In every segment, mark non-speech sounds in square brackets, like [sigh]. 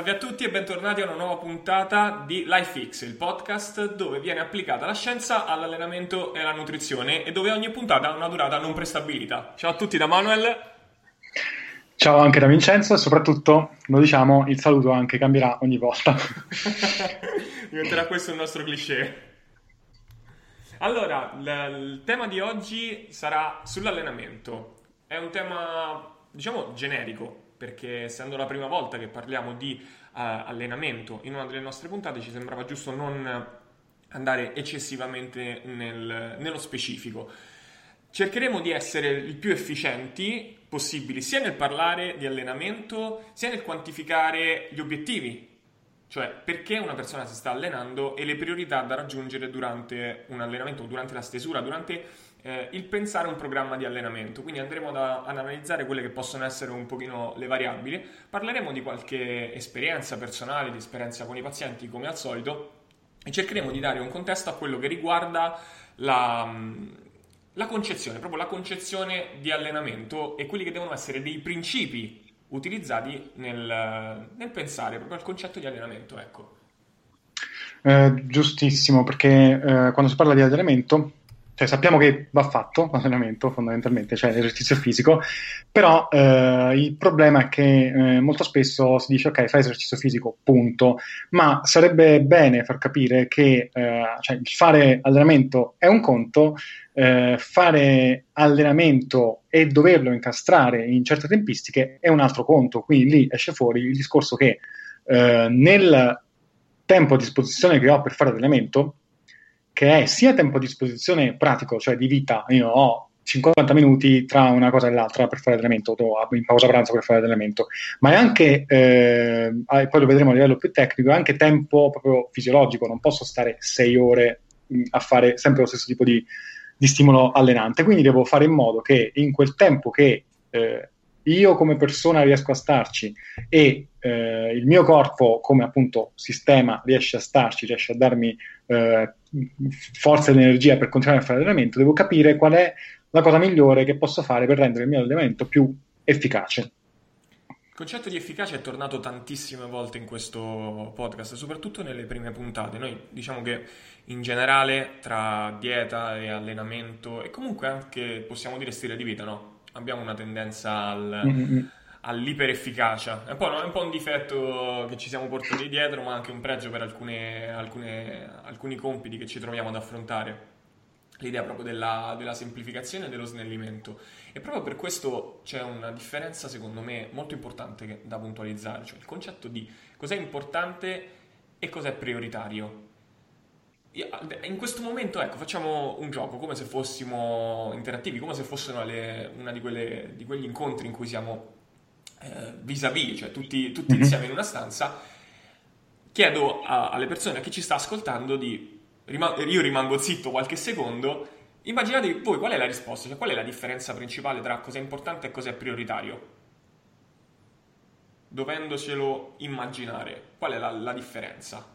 Salve a tutti e bentornati a una nuova puntata di LifeX, il podcast dove viene applicata la scienza all'allenamento e alla nutrizione e dove ogni puntata ha una durata non prestabilita. Ciao a tutti da Manuel. Ciao anche da Vincenzo e soprattutto, lo diciamo, il saluto anche cambierà ogni volta. [laughs] Diventerà questo il nostro cliché. Allora, il tema di oggi sarà sull'allenamento. È un tema, diciamo, generico, perché essendo la prima volta che parliamo di uh, allenamento in una delle nostre puntate ci sembrava giusto non andare eccessivamente nel, nello specifico. Cercheremo di essere il più efficienti possibili sia nel parlare di allenamento sia nel quantificare gli obiettivi, cioè perché una persona si sta allenando e le priorità da raggiungere durante un allenamento, durante la stesura, durante eh, il pensare un programma di allenamento. Quindi andremo ad, ad, analizzare quelle che possono essere un pochino le variabili, parleremo di qualche esperienza personale, di esperienza con i pazienti come al solito e cercheremo di dare un contesto a quello che riguarda la, la concezione, proprio la concezione di allenamento e quelli che devono essere dei principi utilizzati nel, nel pensare proprio al concetto di allenamento. Ecco. Eh, giustissimo, perché eh, quando si parla di allenamento cioè sappiamo che va fatto l'allenamento fondamentalmente, cioè l'esercizio fisico, però eh, il problema è che eh, molto spesso si dice ok fai esercizio fisico, punto, ma sarebbe bene far capire che eh, cioè, fare allenamento è un conto, eh, fare allenamento e doverlo incastrare in certe tempistiche è un altro conto, quindi lì esce fuori il discorso che eh, nel tempo a disposizione che ho per fare allenamento, che è sia tempo a disposizione pratico, cioè di vita, io ho 50 minuti tra una cosa e l'altra per fare allenamento, in pausa pranzo per fare allenamento, ma è anche, eh, poi lo vedremo a livello più tecnico, è anche tempo proprio fisiologico, non posso stare 6 ore mh, a fare sempre lo stesso tipo di, di, stimolo allenante, quindi devo fare in modo che in quel tempo che eh, io come persona riesco a starci e eh, il mio corpo come appunto sistema riesce a starci, riesce a darmi eh, forza ed energia per continuare a fare allenamento, devo capire qual è la cosa migliore che posso fare per rendere il mio allenamento più efficace. Il concetto di efficacia è tornato tantissime volte in questo podcast, soprattutto nelle prime puntate. Noi diciamo che in generale tra dieta e allenamento e comunque anche possiamo dire stile di vita, no? abbiamo una tendenza al, mm-hmm. All'iperefficacia. È un, è un, po', un difetto che ci siamo portati dietro, ma anche un pregio per alcune, alcune, alcuni compiti che ci troviamo ad affrontare. L'idea proprio della, della semplificazione e dello snellimento. E proprio per questo c'è una differenza, secondo me, molto importante da puntualizzare, cioè il concetto di cos'è importante e cos'è prioritario in questo momento, ecco, facciamo un gioco come se fossimo interattivi, come se fossero le, una di, quelle, di, quegli incontri in cui siamo eh, vis-à-vis, cioè tutti, tutti mm-hmm. insieme in una stanza. Chiedo a, alle persone, a chi ci sta ascoltando, di. Io rimango zitto qualche secondo. Immaginate voi qual è la risposta, cioè qual è la differenza principale tra cosa è importante e cosa è prioritario. Dovendocelo immaginare, qual è la, la differenza?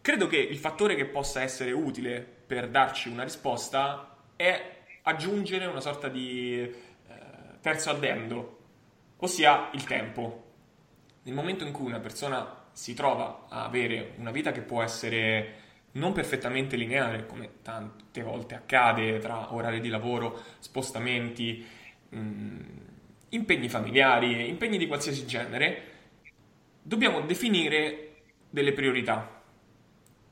Credo che il fattore che possa essere utile per darci una risposta è aggiungere una sorta di terzo addendo, ossia il tempo. Nel momento in cui una persona si trova a avere una vita che può essere non perfettamente lineare, come tante volte accade tra orari di lavoro, spostamenti, mh, mm, impegni familiari, impegni di qualsiasi genere, dobbiamo definire delle priorità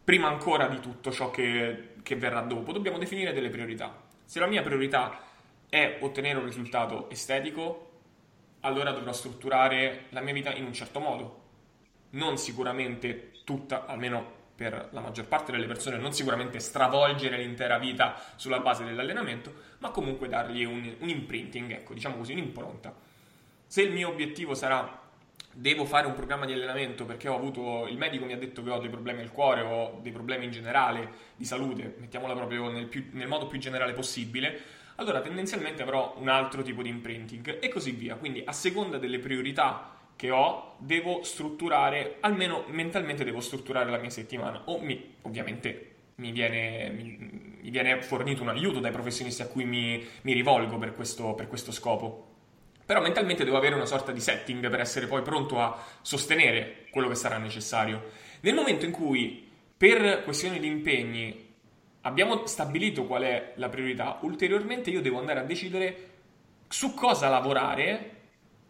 prima ancora di tutto ciò che, che verrà dopo, dobbiamo definire delle priorità. Se la mia priorità è ottenere un risultato estetico, allora dovrò strutturare la mia vita in un certo modo. Non sicuramente tutta, almeno per la maggior parte delle persone, non sicuramente stravolgere l'intera vita sulla base dell'allenamento, ma comunque dargli un, un imprinting, ecco, diciamo così, un'impronta. Se il mio obiettivo sarà devo fare un programma di allenamento perché ho avuto il medico mi ha detto che ho dei problemi al cuore o dei problemi in generale di salute, mettiamola proprio nel, più, nel modo più generale possibile, allora tendenzialmente avrò un altro tipo di imprinting e così via. Quindi a seconda delle priorità che ho, devo strutturare, almeno mentalmente devo strutturare la mia settimana o mi, ovviamente mi viene, mi, mi viene, fornito un aiuto dai professionisti a cui mi, mi rivolgo per questo, per questo scopo. Però mentalmente devo avere una sorta di setting per essere poi pronto a sostenere quello che sarà necessario. Nel momento in cui, per questioni di impegni, abbiamo stabilito qual è la priorità, ulteriormente io devo andare a decidere su cosa lavorare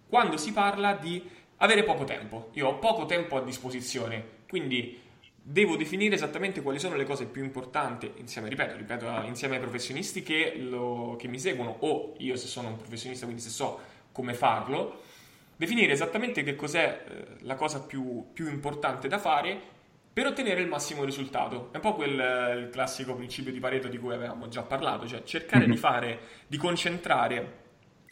quando si parla di avere poco tempo. Io ho poco tempo a disposizione, quindi devo definire esattamente quali sono le cose più importanti insieme, ripeto, ripeto insieme ai professionisti che, lo, che mi seguono o io se sono un professionista, quindi se so come farlo, definire esattamente che cos'è eh, la cosa più, più importante da fare per ottenere il massimo risultato. È un po' quel il classico principio di Pareto di cui avevamo già parlato, cioè cercare mm-hmm. di fare, di concentrare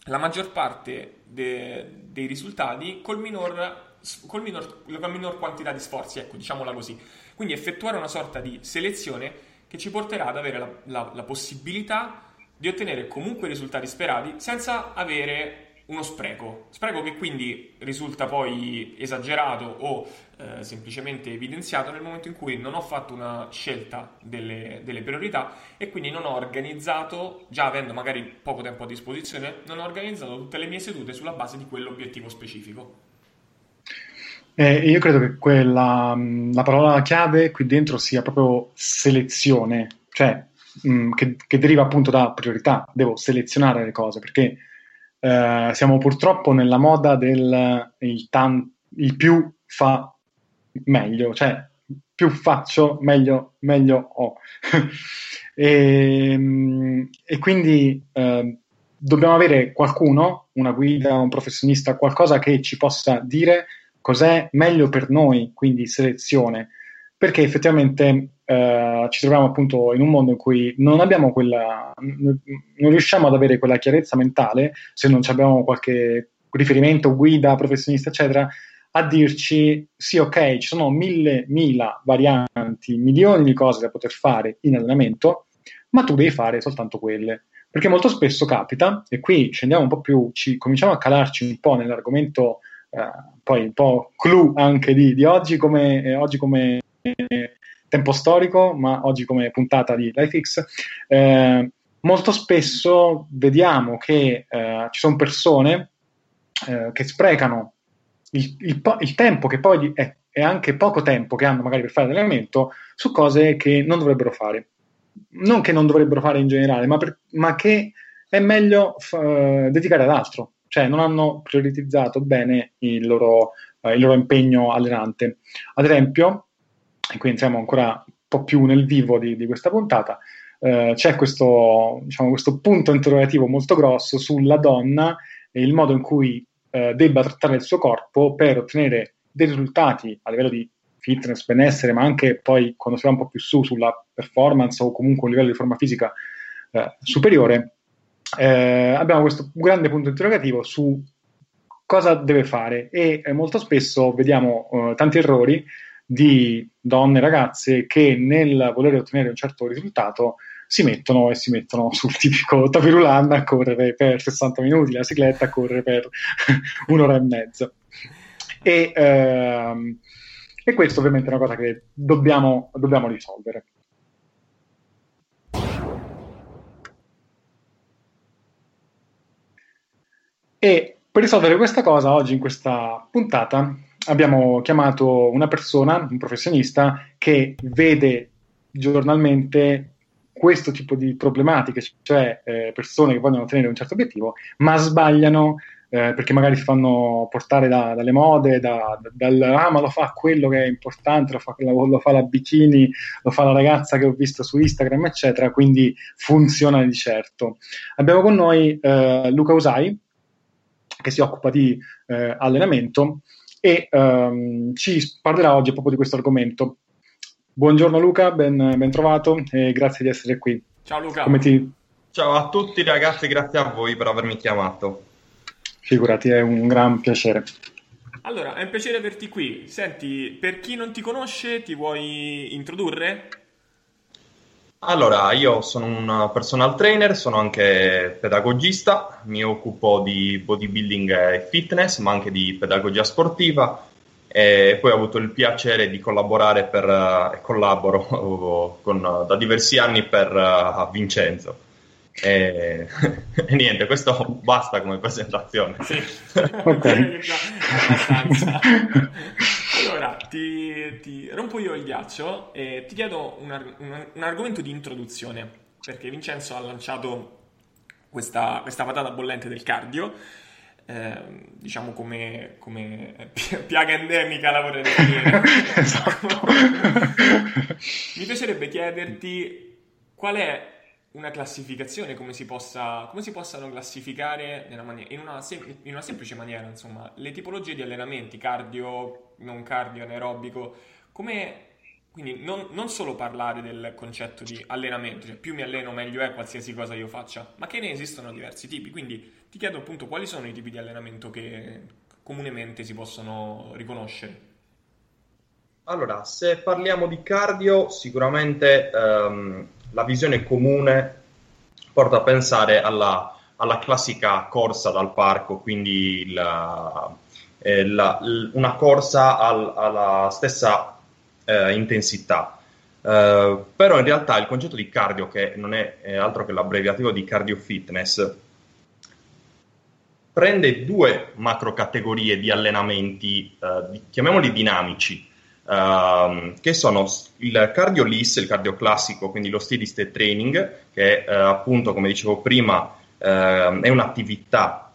la maggior parte de, dei risultati col minor, col minor, con minor quantità di sforzi, ecco, diciamola così. Quindi effettuare una sorta di selezione che ci porterà ad avere la, la, la possibilità di ottenere comunque i risultati sperati senza avere uno spreco. Spreco che quindi risulta poi esagerato o eh, semplicemente evidenziato nel momento in cui non ho fatto una scelta delle, delle, priorità e quindi non ho organizzato, già avendo magari poco tempo a disposizione, non ho organizzato tutte le mie sedute sulla base di quell'obiettivo specifico. Eh, io credo che quella, la parola chiave qui dentro sia proprio selezione, cioè mh, che, che deriva appunto da priorità. Devo selezionare le cose perché eh, siamo purtroppo nella moda del il, tan- il più fa meglio, cioè più faccio, meglio, meglio ho. e, [laughs] ehm, e, quindi eh, dobbiamo avere qualcuno, una guida, un professionista, qualcosa che ci possa dire cos'è meglio per noi, quindi selezione, perché effettivamente eh, ci troviamo appunto in un mondo in cui non abbiamo quella, non riusciamo ad avere quella chiarezza mentale se non abbiamo qualche riferimento, guida, professionista, eccetera, a dirci sì, ok, ci sono mille, mila varianti, milioni di cose da poter fare in allenamento, ma tu devi fare soltanto quelle. Perché molto spesso capita, e qui scendiamo un po' più, ci, cominciamo a calarci un po' nell'argomento, eh, poi un po' clou anche di, di oggi, come, eh, oggi come tempo storico, ma oggi come puntata di LifeX, eh, molto spesso vediamo che eh, ci sono persone eh, che sprecano il, il, il, tempo che poi è, è, anche poco tempo che hanno magari per fare l'allenamento su cose che non dovrebbero fare. Non che non dovrebbero fare in generale, ma, per, ma che è meglio f- eh, dedicare ad altro. Cioè non hanno prioritizzato bene il loro, eh, il loro impegno allenante. Ad esempio, e qui entriamo ancora un po' più nel vivo di, di questa puntata, eh, c'è questo, diciamo, questo, punto interrogativo molto grosso sulla donna e il modo in cui eh, debba trattare il suo corpo per ottenere dei risultati a livello di fitness, benessere, ma anche poi quando si va un po' più su sulla performance o comunque un livello di forma fisica eh, superiore, eh, abbiamo questo grande punto interrogativo su cosa deve fare. E eh, molto spesso vediamo eh, tanti errori di donne e ragazze che nel voler ottenere un certo risultato si mettono e si mettono sul tipico tapirulan a correre per 60 minuti, la cicletta a correre per [laughs] un'ora e mezza. E, ehm, e questo ovviamente è una cosa che dobbiamo, dobbiamo risolvere. E per risolvere questa cosa, oggi in questa puntata abbiamo chiamato una persona, un professionista, che vede giornalmente questo tipo di problematiche, cioè eh, persone che vogliono ottenere un certo obiettivo, ma sbagliano eh, perché magari si fanno portare da, dalle mode, da, da, dal ah, ma lo fa quello che è importante, lo fa, lo fa la bikini, lo fa la ragazza che ho visto su Instagram, eccetera, quindi funziona di certo. Abbiamo con noi eh, Luca Usai, che si occupa di eh, allenamento e um, ci parlerà oggi proprio di questo argomento. Buongiorno Luca, ben, ben trovato e grazie di essere qui. Ciao Luca. Ti... Ciao a tutti ragazzi, grazie a voi per avermi chiamato. Figurati, è un gran piacere. Allora, è un piacere averti qui. Senti, per chi non ti conosce, ti vuoi introdurre? Allora, io sono un personal trainer, sono anche pedagogista, mi occupo di bodybuilding e fitness, ma anche di pedagogia sportiva e poi ho avuto il piacere di collaborare per, e collaboro [laughs] con, da diversi anni per uh, Vincenzo. E, [laughs] e niente, questo basta come presentazione. Sì, [laughs] ok. Ti, ti, rompo io il ghiaccio e ti chiedo un, un, un argomento di introduzione, perché Vincenzo ha lanciato questa, questa patata bollente del cardio eh, diciamo come, come, piaga endemica la vorrei definire. [laughs] esatto. [laughs] Mi piacerebbe chiederti qual è una classificazione, come si, possa, come si possano classificare mani- in, una sem- in, una semplice maniera, insomma, le tipologie di allenamenti, cardio, non cardio, anaerobico, come quindi non, non, solo parlare del concetto di allenamento, cioè più mi alleno meglio è qualsiasi cosa io faccia, ma che ne esistono diversi tipi. Quindi ti chiedo appunto quali sono i tipi di allenamento che comunemente si possono riconoscere. Allora, se parliamo di cardio, sicuramente ehm, la visione comune porta a pensare alla, alla classica corsa dal parco, quindi la, eh, la, una corsa al, alla stessa eh, intensità. Uh, però in realtà il concetto di cardio, che non è, è altro che l'abbreviativo di cardio fitness, prende due macro categorie di allenamenti, uh, di, chiamiamoli dinamici, uh, che sono il cardio LIS, il cardio classico, quindi lo steady state training, che appunto, come dicevo prima, è un'attività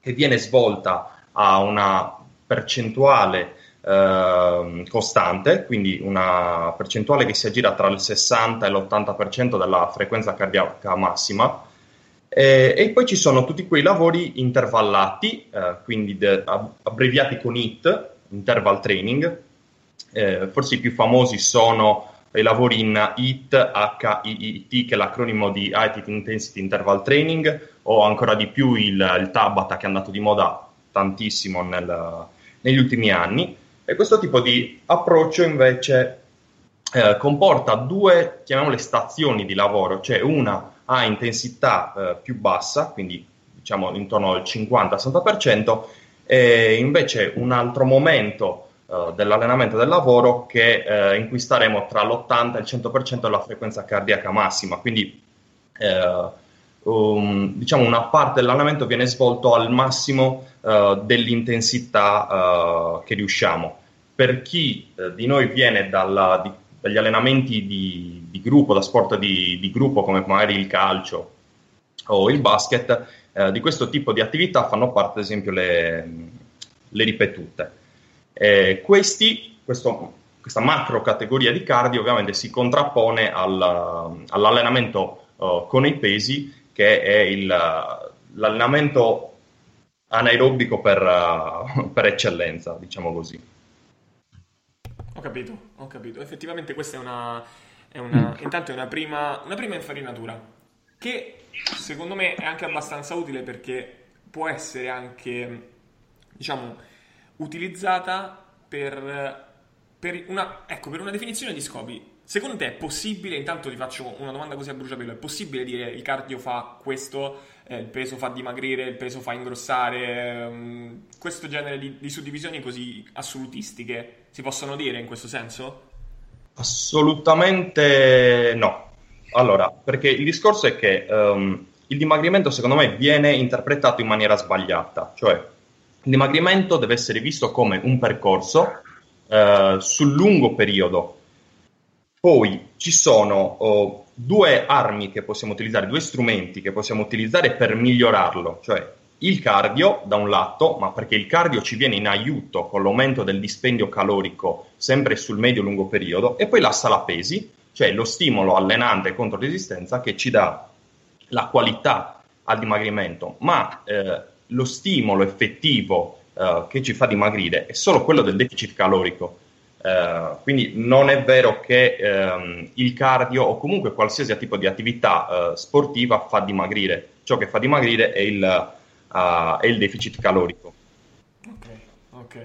che viene svolta a una percentuale eh, costante, quindi una percentuale che si aggira tra il 60 e l'80% della frequenza cardiaca massima. E, e, poi ci sono tutti quei lavori intervallati, eh, quindi de, abbreviati con HIT, interval training. Eh, forse i più famosi sono i lavori in HIT, HIIT, che è l'acronimo di High Intensity Interval Training, o ancora di più il, il Tabata, che è andato di moda tantissimo nel, negli ultimi anni. E questo tipo di approccio invece eh, comporta due, chiamiamole stazioni di lavoro, cioè una a intensità eh, più bassa, quindi diciamo intorno al 50-60%, e invece un altro momento eh, dell'allenamento del lavoro che, eh, in cui staremo tra l'80 e il 100% della frequenza cardiaca massima. Quindi eh, um, diciamo una parte dell'allenamento viene svolto al massimo uh, dell'intensità uh, che riusciamo. Per chi uh, di noi viene dalla, di, dagli allenamenti di, di, gruppo, da sport di, di, gruppo come magari il calcio o il basket, di questo tipo di attività fanno parte ad esempio le, le ripetute. Eh, questi, questo, questa macro categoria di cardio ovviamente si contrappone al, all'allenamento con i pesi che è il, l'allenamento anaerobico per, [laughs] per, eccellenza, diciamo così. Ho capito, ho capito. Effettivamente questa è una, è una mm. intanto è una prima, una prima infarinatura che secondo me è anche abbastanza utile perché può essere anche, diciamo, utilizzata per, per, una, ecco, per una definizione di scopi Secondo te è possibile, intanto ti faccio una domanda così a bruciapelo, è possibile dire il cardio fa questo, eh, il peso fa dimagrire, il peso fa ingrossare, um, questo genere di, di, suddivisioni così assolutistiche si possono dire in questo senso? Assolutamente no. Allora, perché il discorso è che um, il dimagrimento secondo me viene interpretato in maniera sbagliata, cioè il dimagrimento deve essere visto come un percorso uh, sul lungo periodo poi ci sono oh, due armi che possiamo utilizzare, due strumenti che possiamo utilizzare per migliorarlo, cioè il cardio da un lato, ma perché il cardio ci viene in aiuto con l'aumento del dispendio calorico sempre sul medio-lungo periodo, e poi la sala pesi, cioè lo stimolo allenante contro resistenza che ci dà la qualità al dimagrimento, ma eh, lo stimolo effettivo eh, che ci fa dimagrire è solo quello del deficit calorico Uh, quindi non è vero che um, il cardio o comunque qualsiasi tipo di attività uh, sportiva fa dimagrire. Ciò che fa dimagrire è il, uh, è il deficit calorico. Ok, ok.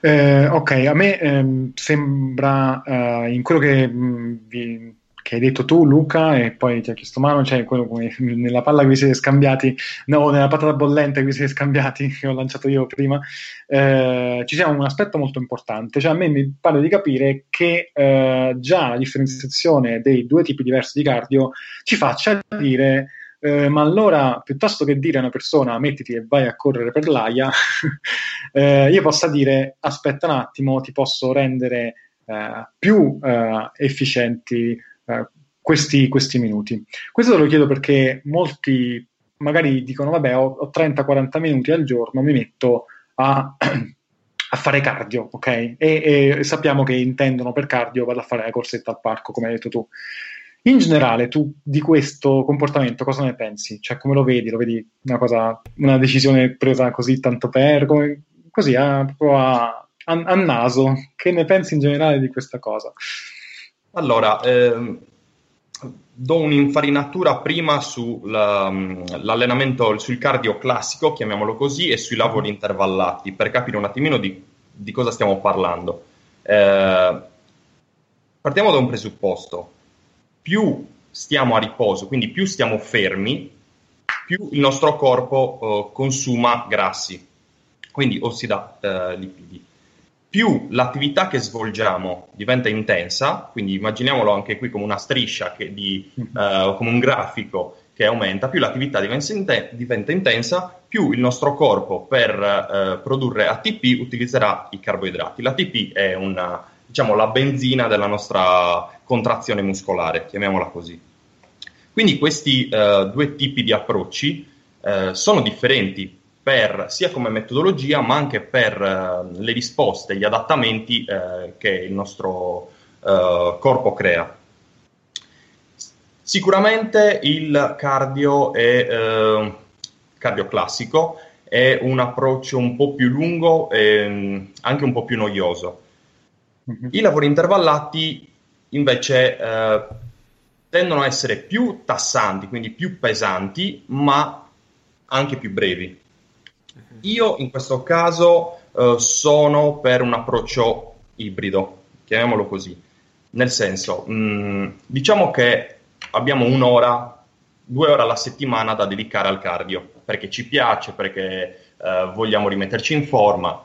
Eh, ok, a me ehm, sembra in quello che, mh, mm, vi, che hai detto tu, Luca, e poi ti ha chiesto mano, cioè quello come [laughs] nella palla che vi siete scambiati, no, nella patata bollente che vi siete scambiati, [laughs] che ho lanciato io prima, eh, ci sia un aspetto molto importante. Cioè, a me mi pare di capire che eh, già la differenziazione dei due tipi diversi di cardio ci faccia dire. Eh, ma allora piuttosto che dire a una persona mettiti e vai a correre per l'aia, [laughs] eh, io possa dire aspetta un attimo, ti posso rendere eh, più eh, efficienti eh, questi, questi, minuti. Questo te lo chiedo perché molti magari dicono, vabbè, ho, ho 30-40 minuti al giorno, mi metto a, [clears throat] a fare cardio, ok? E, e, sappiamo che intendono per cardio vado a fare la corsetta al parco, come hai detto tu. In generale, tu di questo comportamento cosa ne pensi? Cioè, come lo vedi? Lo vedi una cosa, una decisione presa così tanto per, come, così a, a, a, a naso? Che ne pensi in generale di questa cosa? Allora, ehm, do un'infarinatura prima sull'allenamento, sul cardio classico, chiamiamolo così, e sui lavori intervallati, per capire un attimino di, di cosa stiamo parlando. Eh, partiamo da un presupposto. Più stiamo a riposo, quindi più stiamo fermi, più il nostro corpo eh, consuma grassi, quindi ossida eh, lipidi più l'attività che svolgiamo diventa intensa, quindi immaginiamolo anche qui come una striscia, di, uh, come un grafico che aumenta, più l'attività diventa, inten- diventa intensa, più il nostro corpo per uh, produrre ATP utilizzerà i carboidrati. L'ATP è una, diciamo, la benzina della nostra contrazione muscolare, chiamiamola così. Quindi questi uh, due tipi di approcci sono differenti per, sia come metodologia ma anche per uh, le risposte, gli adattamenti uh, che il nostro uh, corpo crea. Sicuramente il cardio è cardio classico è un approccio un po' più lungo e mm, anche un po' più noioso. Mm-hmm. I lavori intervallati invece tendono a essere più tassanti, quindi più pesanti, ma anche più brevi. Io in questo caso uh, sono per un approccio ibrido, chiamiamolo così. Nel senso, mh, mm, diciamo che abbiamo un'ora, due ore alla settimana da dedicare al cardio, perché ci piace, perché uh, vogliamo rimetterci in forma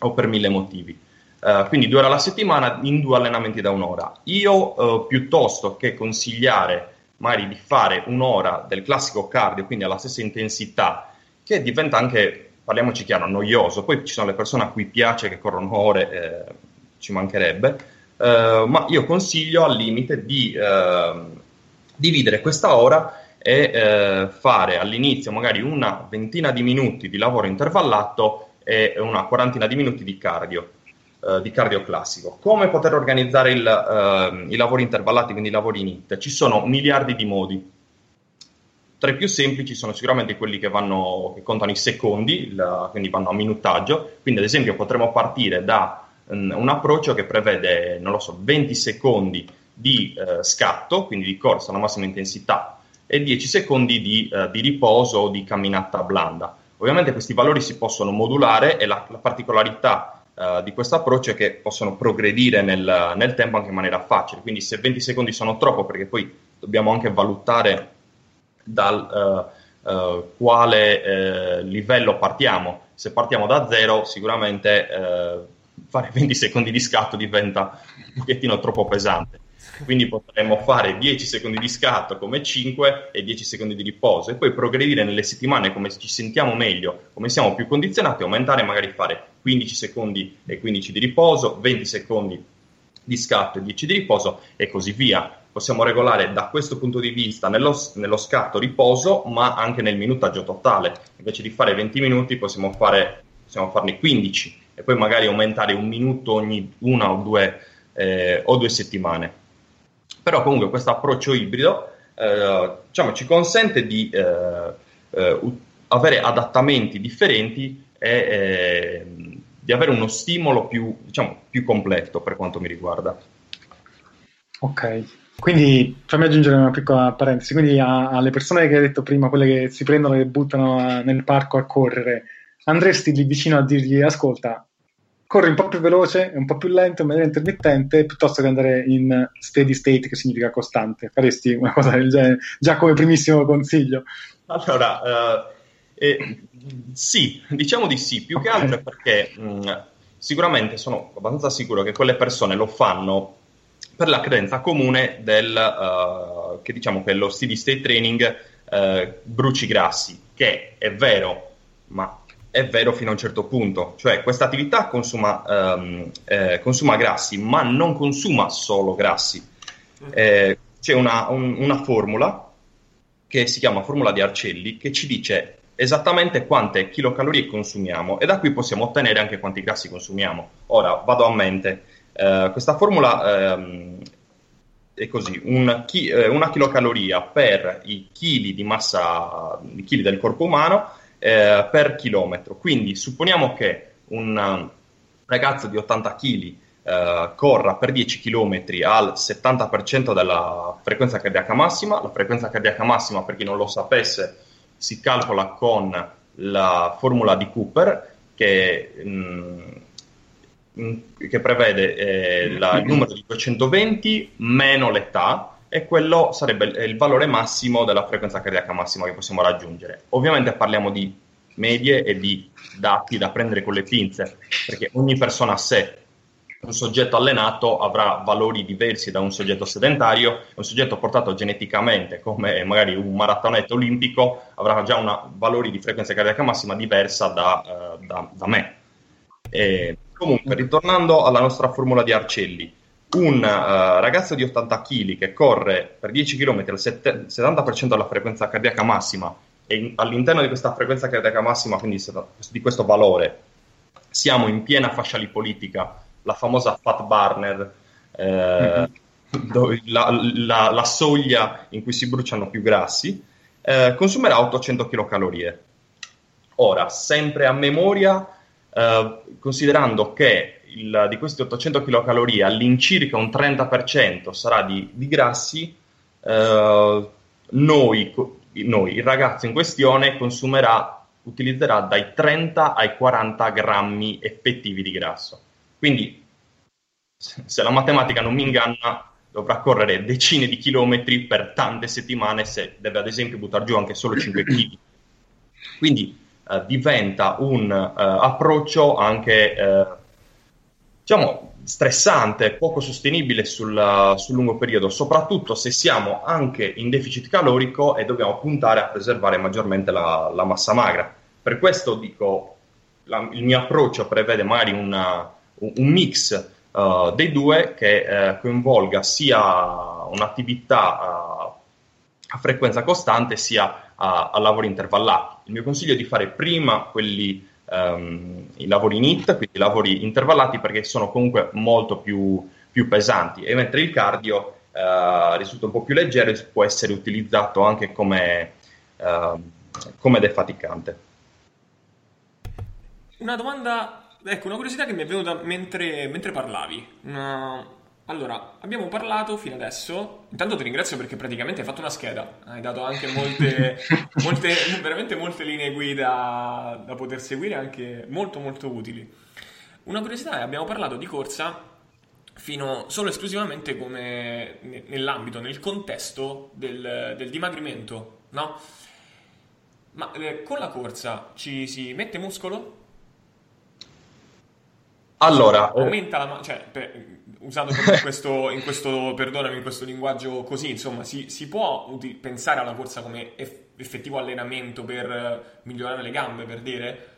o per mille motivi. Uh, quindi due ore alla settimana in due allenamenti da un'ora. Io piuttosto che consigliare magari di fare un'ora del classico cardio, quindi alla stessa intensità, che diventa anche parliamoci chiaro, noioso. Poi ci sono le persone a cui piace che corrono ore, eh, ci mancherebbe, eh, ma io consiglio al limite di eh, dividere questa ora e eh, fare all'inizio magari una ventina di minuti di lavoro intervallato e una quarantina di minuti di cardio. Uh, di cardio classico. Come poter organizzare il, uh, i lavori intervallati, quindi i lavori in IT? Ci sono miliardi di modi. Tra i più semplici sono sicuramente quelli che, vanno, che contano i secondi, la, quindi vanno a minutaggio. Quindi, ad esempio, potremmo partire da um, un approccio che prevede, non lo so, 20 secondi di uh, scatto, quindi di corsa alla massima intensità, e 10 secondi di, uh, di riposo o di camminata blanda. Ovviamente questi valori si possono modulare e la, la particolarità uh, di questo approccio è che possono progredire nel, nel, tempo anche in maniera facile. Quindi se 20 secondi sono troppo, perché poi dobbiamo anche valutare dal uh, uh, quale uh, livello partiamo. Se partiamo da zero, sicuramente fare [laughs] 20 secondi di scatto diventa un pochettino troppo pesante. Quindi potremmo fare 10 secondi di scatto come 5 e 10 secondi di riposo e poi progredire nelle settimane come ci sentiamo meglio, come siamo più condizionati, aumentare magari fare 15 secondi e 15 di riposo, 20 secondi di scatto e 10 di riposo e così via possiamo regolare da questo punto di vista nello, nello, scatto riposo, ma anche nel minutaggio totale. Invece di fare 20 minuti possiamo, fare, possiamo farne 15 e poi magari aumentare un minuto ogni una o due, eh, o due settimane. Però comunque questo approccio ibrido eh, diciamo, ci consente di eh, eh avere adattamenti differenti e eh, di avere uno stimolo più, diciamo, più completo per quanto mi riguarda. Ok, quindi fammi aggiungere una piccola parentesi, quindi a, alle persone che hai detto prima, quelle che si prendono e buttano a, nel parco a correre, andresti lì vicino a dirgli ascolta, corri un po' più veloce, un po' più lento, in maniera intermittente, piuttosto che andare in steady state, che significa costante. Faresti una cosa del genere, già come primissimo consiglio? Allora, uh, eh, sì, diciamo di sì, più che altro perché mh, mm, sicuramente sono abbastanza sicuro che quelle persone lo fanno per la credenza comune del, uh, che diciamo che lo steady state training uh, bruci grassi, che è vero, ma è vero fino a un certo punto, cioè questa attività consuma, um, eh, consuma, grassi, ma non consuma solo grassi. Eh, c'è una, un, una formula che si chiama formula di Arcelli che ci dice esattamente quante kilocalorie consumiamo e da qui possiamo ottenere anche quanti grassi consumiamo. Ora vado a mente. Uh, questa formula um, è così: un chi, eh, una kilocaloria per i chili di massa, i chili del corpo umano eh, per chilometro. Quindi supponiamo che un ragazzo di 80 kg eh, corra per 10 km al 70% della frequenza cardiaca massima. La frequenza cardiaca massima, per chi non lo sapesse, si calcola con la formula di Cooper che mh, mm, che prevede eh, la, il [clears throat] numero di 220 meno l'età e quello sarebbe il, valore massimo della frequenza cardiaca massima che possiamo raggiungere. Ovviamente parliamo di medie e di dati da prendere con le pinze, perché ogni persona a sé, un soggetto allenato avrà valori diversi da un soggetto sedentario, un soggetto portato geneticamente come magari un maratoneta olimpico avrà già una, valori di frequenza cardiaca massima diversa da, uh, da, da me. E, Comunque, ritornando alla nostra formula di Arcelli, un uh, ragazzo di 80 kg che corre per 10 km al 70% della frequenza cardiaca massima e in, all'interno di questa frequenza cardiaca massima, quindi di questo valore, siamo in piena fascia lipolitica, la famosa fat burner, eh, mm-hmm. la, la, la, soglia in cui si bruciano più grassi, eh, consumerà 800 kcal. Ora, sempre a memoria, eh, considerando che il, di questi 800 kcal all'incirca un 30% sarà di, di grassi, uh, noi, noi, il ragazzo in questione consumerà, utilizzerà dai 30 ai 40 grammi effettivi di grasso. Quindi, se la matematica non mi inganna, dovrà correre decine di chilometri per tante settimane se deve ad esempio buttare giù anche solo 5 kg. Quindi eh, diventa un uh, approccio anche, uh, diciamo, stressante, poco sostenibile sul, sul, lungo periodo, soprattutto se siamo anche in deficit calorico e dobbiamo puntare a preservare maggiormente la, la massa magra. Per questo dico, la, il mio approccio prevede magari una, un, mix uh, dei due che coinvolga sia un'attività a frequenza costante sia a, a, lavori intervallati. Il mio consiglio è di fare prima quelli, um, i lavori NIT, quindi i lavori intervallati, perché sono comunque molto più, più pesanti, e mentre il cardio uh, risulta un po' più leggero e può essere utilizzato anche come, uh, come defaticante. Una domanda, ecco, una curiosità che mi è venuta mentre, mentre parlavi. Una allora, abbiamo parlato fino adesso. Intanto ti ringrazio perché praticamente hai fatto una scheda, hai dato anche molte, [laughs] molte veramente molte linee guida da poter seguire, anche molto molto utili. Una curiosità è, abbiamo parlato di corsa fino solo esclusivamente come nell'ambito, nel contesto del, del dimagrimento, no? Ma eh, con la corsa ci si mette muscolo? Allora, aumenta la cioè, per, in questo, in questo, perdonami, in questo linguaggio così, insomma, si, si può uti- pensare alla corsa come eff- effettivo allenamento per migliorare le gambe, per dire?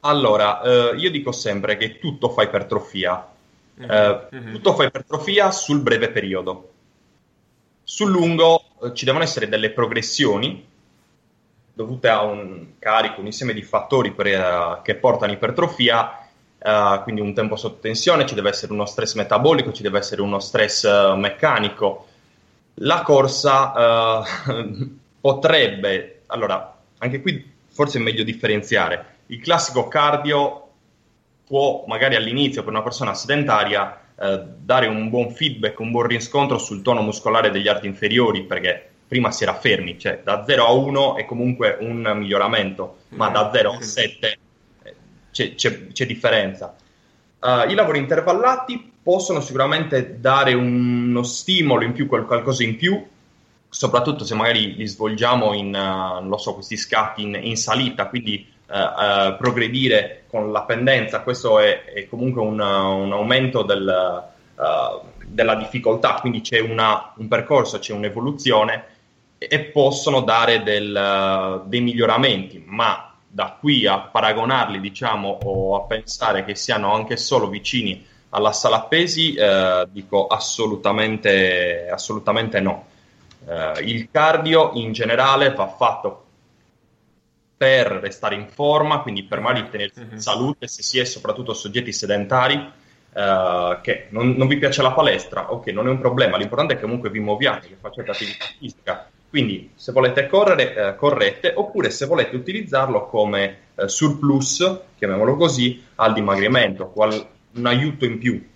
Allora, eh, io dico sempre che tutto fa ipertrofia. Mm-hmm. Eh, mm-hmm. Tutto fa ipertrofia sul breve periodo. Sul lungo eh, ci devono essere delle progressioni dovute a un carico, un insieme di fattori per, uh, che portano ipertrofia uh, quindi un tempo sotto tensione, ci deve essere uno stress metabolico, ci deve essere uno stress uh, meccanico. La corsa uh, [laughs] potrebbe, allora, anche qui forse è meglio differenziare. Il classico cardio può magari all'inizio per una persona sedentaria dare un buon feedback, un buon riscontro sul tono muscolare degli arti inferiori, perché prima si era fermi, cioè da 0 a 1 è comunque un miglioramento, ma da 0 a 7 c'è, c'è, c'è differenza. Uh, I lavori intervallati possono sicuramente dare uno stimolo in più, qualcosa in più, soprattutto se magari li svolgiamo in, uh, so, questi scatti in, in salita, quindi uh, progredire con la pendenza, questo è, è comunque un, un, aumento del, della difficoltà, quindi c'è una, un percorso, c'è un'evoluzione e possono dare del, dei miglioramenti, ma da qui a paragonarli, diciamo, o a pensare che siano anche solo vicini alla sala pesi, eh, dico assolutamente, assolutamente no. Eh, il cardio in generale va fatto per restare in forma, quindi per magari tenersi in mhm. salute, se si è soprattutto soggetti sedentari, eh, che non, non, vi piace la palestra, ok, non è un problema, l'importante è che comunque vi muoviate, che facciate attività fisica, quindi se volete correre, eh, correte, oppure se volete utilizzarlo come eh, surplus, chiamiamolo così, al dimagrimento, qual- un aiuto in più.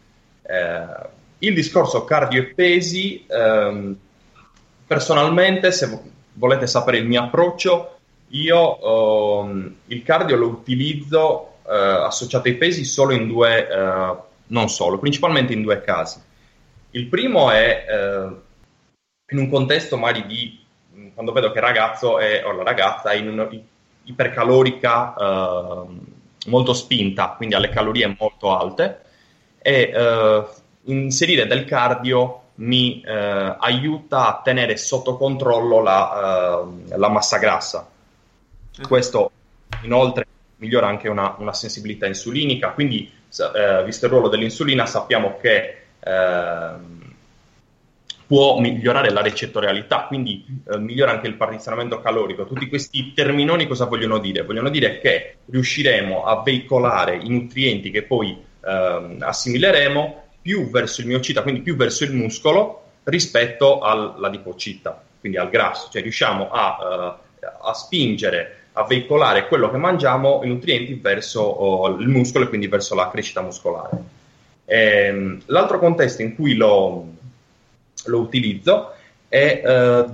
Eh, il discorso cardio e pesi, ehm, personalmente, se vo- volete sapere il mio approccio, io ehm, il cardio lo utilizzo eh, associato ai pesi solo in due, eh, non solo, principalmente in due casi. Il primo è eh, in un contesto magari di quando vedo che il ragazzo è, o la ragazza è in una ipercalorica eh, molto spinta, quindi ha le calorie molto alte, e eh, inserire del cardio mi eh, aiuta a tenere sotto controllo la, eh, la massa grassa. Questo inoltre migliora anche una, una sensibilità insulinica, quindi eh, visto il ruolo dell'insulina sappiamo che ehm, può migliorare la recettorialità, quindi eh, migliora anche il partizionamento calorico. Tutti questi terminoni cosa vogliono dire? Vogliono dire che riusciremo a veicolare i nutrienti che poi eh, assimileremo più verso il miocita, quindi più verso il muscolo rispetto all'adipocita, quindi al grasso, cioè riusciamo a, uh, a, spingere, a veicolare quello che mangiamo, i nutrienti verso oh, il muscolo e quindi verso la crescita muscolare. E, ehm, l'altro contesto in cui lo, lo utilizzo e eh,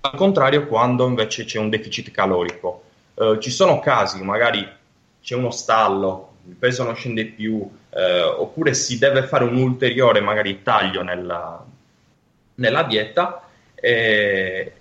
al contrario quando invece c'è un deficit calorico. Eh, ci sono casi, magari c'è uno stallo, il peso non scende più, eh, oppure si deve fare un ulteriore magari taglio nella, nella dieta, eh,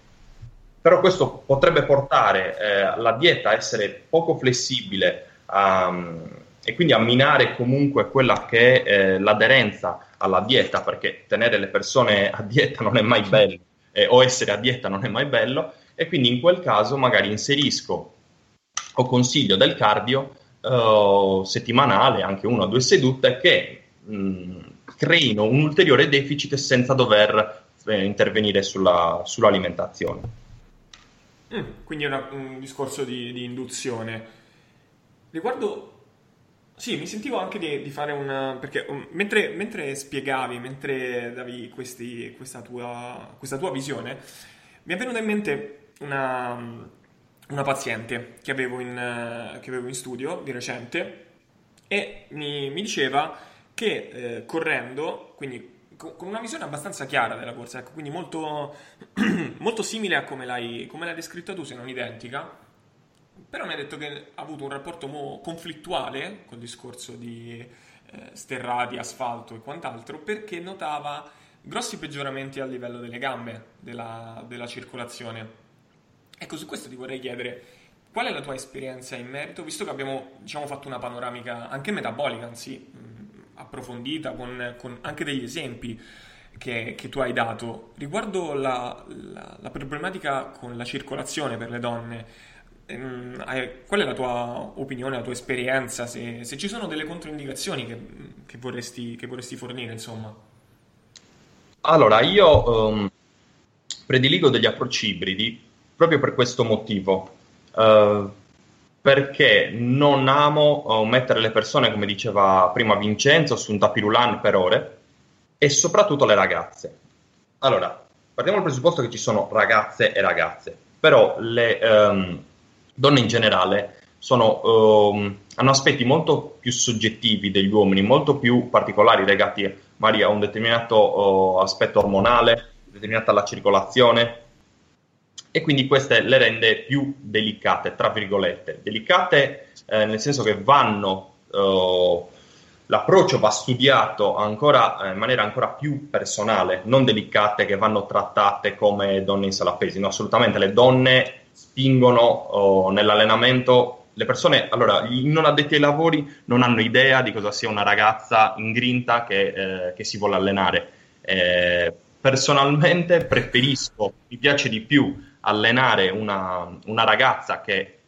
però questo potrebbe portare eh, la dieta a essere poco flessibile um, e quindi a minare comunque quella che è eh, l'aderenza alla dieta, perché tenere le persone a dieta non è mai bello, eh, o essere a dieta non è mai bello, e quindi in quel caso magari inserisco o consiglio del cardio eh, settimanale, anche una o due sedute, che mh, creino un ulteriore deficit senza dover eh, intervenire sulla, sull'alimentazione. Mm, quindi è una, un discorso di, di induzione. Riguardo sì, mi sentivo anche di, di fare una... perché um, mentre, mentre, spiegavi, mentre davi questi, questa, tua, questa, tua, visione, mi è venuta in mente una, una paziente che avevo, in, che avevo, in, studio di recente e mi, mi diceva che eh, correndo, quindi con una visione abbastanza chiara della corsa, ecco, quindi molto, [clears throat] molto simile a come l'hai, come l'hai descritta tu, se non identica, però mi ha detto che ha avuto un rapporto conflittuale col discorso di eh, sterrati, asfalto e quant'altro perché notava grossi peggioramenti a livello delle gambe, della, della circolazione. Ecco, su questo ti vorrei chiedere qual è la tua esperienza in merito, visto che abbiamo diciamo, fatto una panoramica anche metabolica, anzi approfondita, con, con, anche degli esempi che, che, tu hai dato. Riguardo la, la, la problematica con la circolazione per le donne, qual è la tua opinione, la tua esperienza, se, se ci sono delle controindicazioni che, che, vorresti, che, vorresti, fornire, insomma? Allora, io um, prediligo degli approcci ibridi proprio per questo motivo, uh, perché non amo uh, mettere le persone, come diceva prima Vincenzo, su un tapirulan per ore e soprattutto le ragazze. Allora, partiamo dal presupposto che ci sono ragazze e ragazze, però le... Um, donne in generale sono, um, hanno aspetti molto più soggettivi degli uomini, molto più particolari legati magari a un determinato uh, aspetto ormonale, determinata alla circolazione e quindi queste le rende più delicate, tra virgolette. Delicate eh, nel senso che vanno uh, l'approccio va studiato ancora, eh, in maniera ancora più personale, non delicate che vanno trattate come donne in sala pesi. No, assolutamente le donne spingono oh, nell'allenamento. Le persone, allora, i non addetti ai lavori non hanno idea di cosa sia una ragazza in grinta che, eh, che si vuole allenare. Eh, personalmente preferisco, mi piace di più allenare una, una ragazza che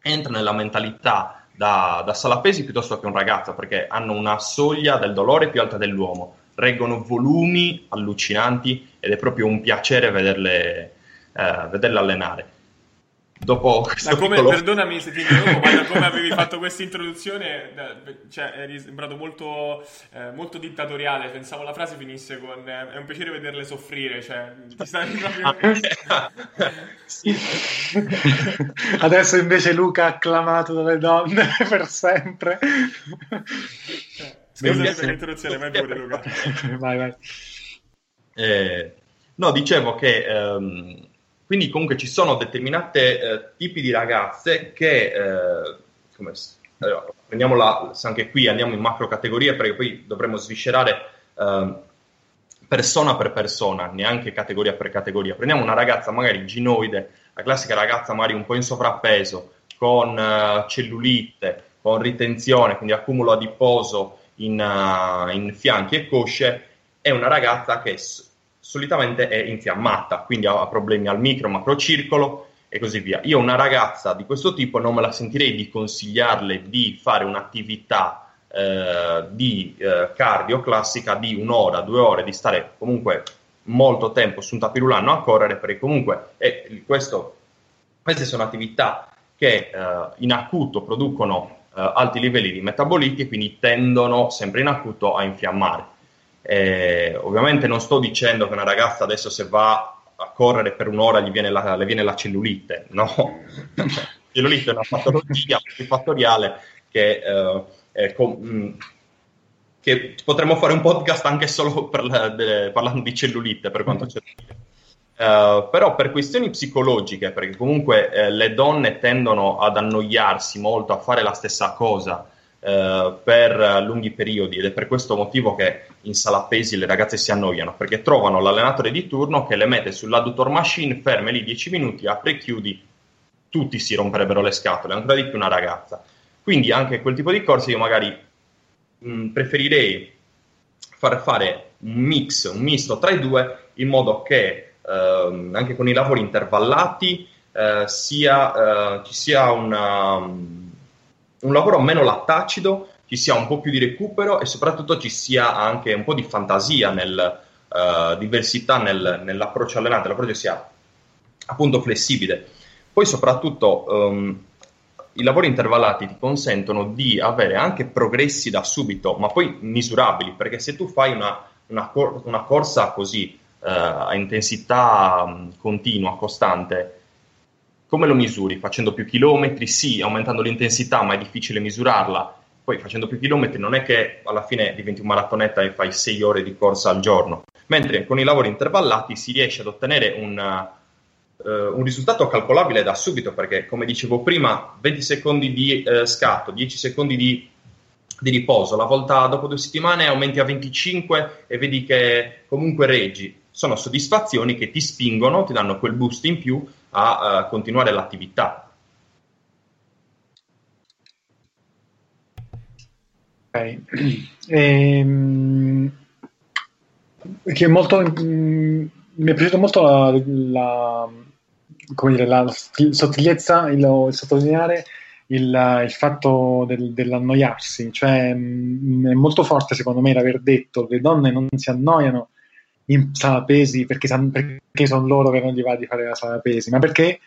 entra nella mentalità da, da sala piuttosto che un ragazzo, perché hanno una soglia del dolore più alta dell'uomo, reggono volumi allucinanti ed è proprio un piacere vederle, eh, vederle allenare dopo questo come, piccolo... Perdonami se ti interrompo, ma da come avevi [laughs] fatto questa introduzione, cioè, eri sembrato molto, eh, molto dittatoriale. Pensavo la frase finisse con eh, è un piacere vederle soffrire. Cioè, ti stavi [laughs] proprio... sì. Adesso invece Luca ha acclamato dalle donne [laughs] per sempre. Scusami per l'introduzione, vai pure Luca. vai, vai. Eh, no, dicevo che... Um quindi comunque ci sono determinati eh, tipi di ragazze che, eh, come, allora, prendiamola anche qui, andiamo in macro categorie perché poi dovremmo sviscerare eh, persona per persona, neanche categoria per categoria. Prendiamo una ragazza magari ginoide, la classica ragazza magari un po' in sovrappeso, con uh, cellulite, con ritenzione, quindi accumulo adiposo in, uh, in fianchi e cosce, è una ragazza che solitamente è infiammata, quindi ha problemi al micro, macro circolo e così via. Io una ragazza di questo tipo non me la sentirei di consigliarle di fare un'attività eh, di eh, cardio classica di un'ora, due ore, di stare comunque molto tempo su un tapirulano a correre, perché comunque è, questo, queste sono attività che eh, in acuto producono eh, alti livelli di metaboliti e quindi tendono sempre in acuto a infiammare. Eh, ovviamente non sto dicendo che una ragazza adesso se va a correre per un'ora gli viene la, le viene la cellulite, [laughs] no. la cellulite è una patologia multifattoriale che, eh, mm, che, potremmo fare un podcast anche solo la, de, parlando di cellulite per quanto c'è Uh, però per questioni psicologiche, perché comunque eh, le donne tendono ad annoiarsi molto a fare la stessa cosa eh, per lunghi periodi ed è per questo motivo che in sala pesi le ragazze si annoiano perché trovano l'allenatore di turno che le mette sull'adductor machine, ferme lì 10 minuti, apre e chiudi, tutti si romperebbero le scatole, ancora di più una ragazza. Quindi anche quel tipo di corsi io magari mh, mm, preferirei far fare un mix, un misto tra i due in modo che eh, anche con i lavori intervallati eh, sia, eh, ci sia una un lavoro meno lattacido, ci sia un po' più di recupero e soprattutto ci sia anche un po' di fantasia, nel, uh, diversità nel, nell'approccio allenante, l'approccio sia appunto flessibile. Poi soprattutto um, i lavori intervallati ti consentono di avere anche progressi da subito, ma poi misurabili, perché se tu fai una, una, cor- una corsa così uh, a intensità um, continua, costante, come lo misuri? Facendo più chilometri? Sì, aumentando l'intensità, ma è difficile misurarla. Poi facendo più chilometri non è che alla fine diventi un maratonetta e fai 6 ore di corsa al giorno, mentre con i lavori intervallati si riesce ad ottenere un, uh, un risultato calcolabile da subito, perché come dicevo prima, 20 secondi di uh, scatto, 10 secondi di, di riposo, la volta dopo due settimane aumenti a 25 e vedi che comunque reggi. Sono soddisfazioni che ti spingono, ti danno quel boost in più a uh, continuare l'attività. Ok. [clears throat] Ehm, che molto, mm, mi è piaciuta molto la, la, dire, la sottigliezza, il, il sottolineare il, il, fatto del, dell'annoiarsi, cioè mh, mm, è molto forte secondo me l'aver detto che le donne non si annoiano in sala pesi perché, perché sono loro che non gli va di fare la sala pesi, ma perché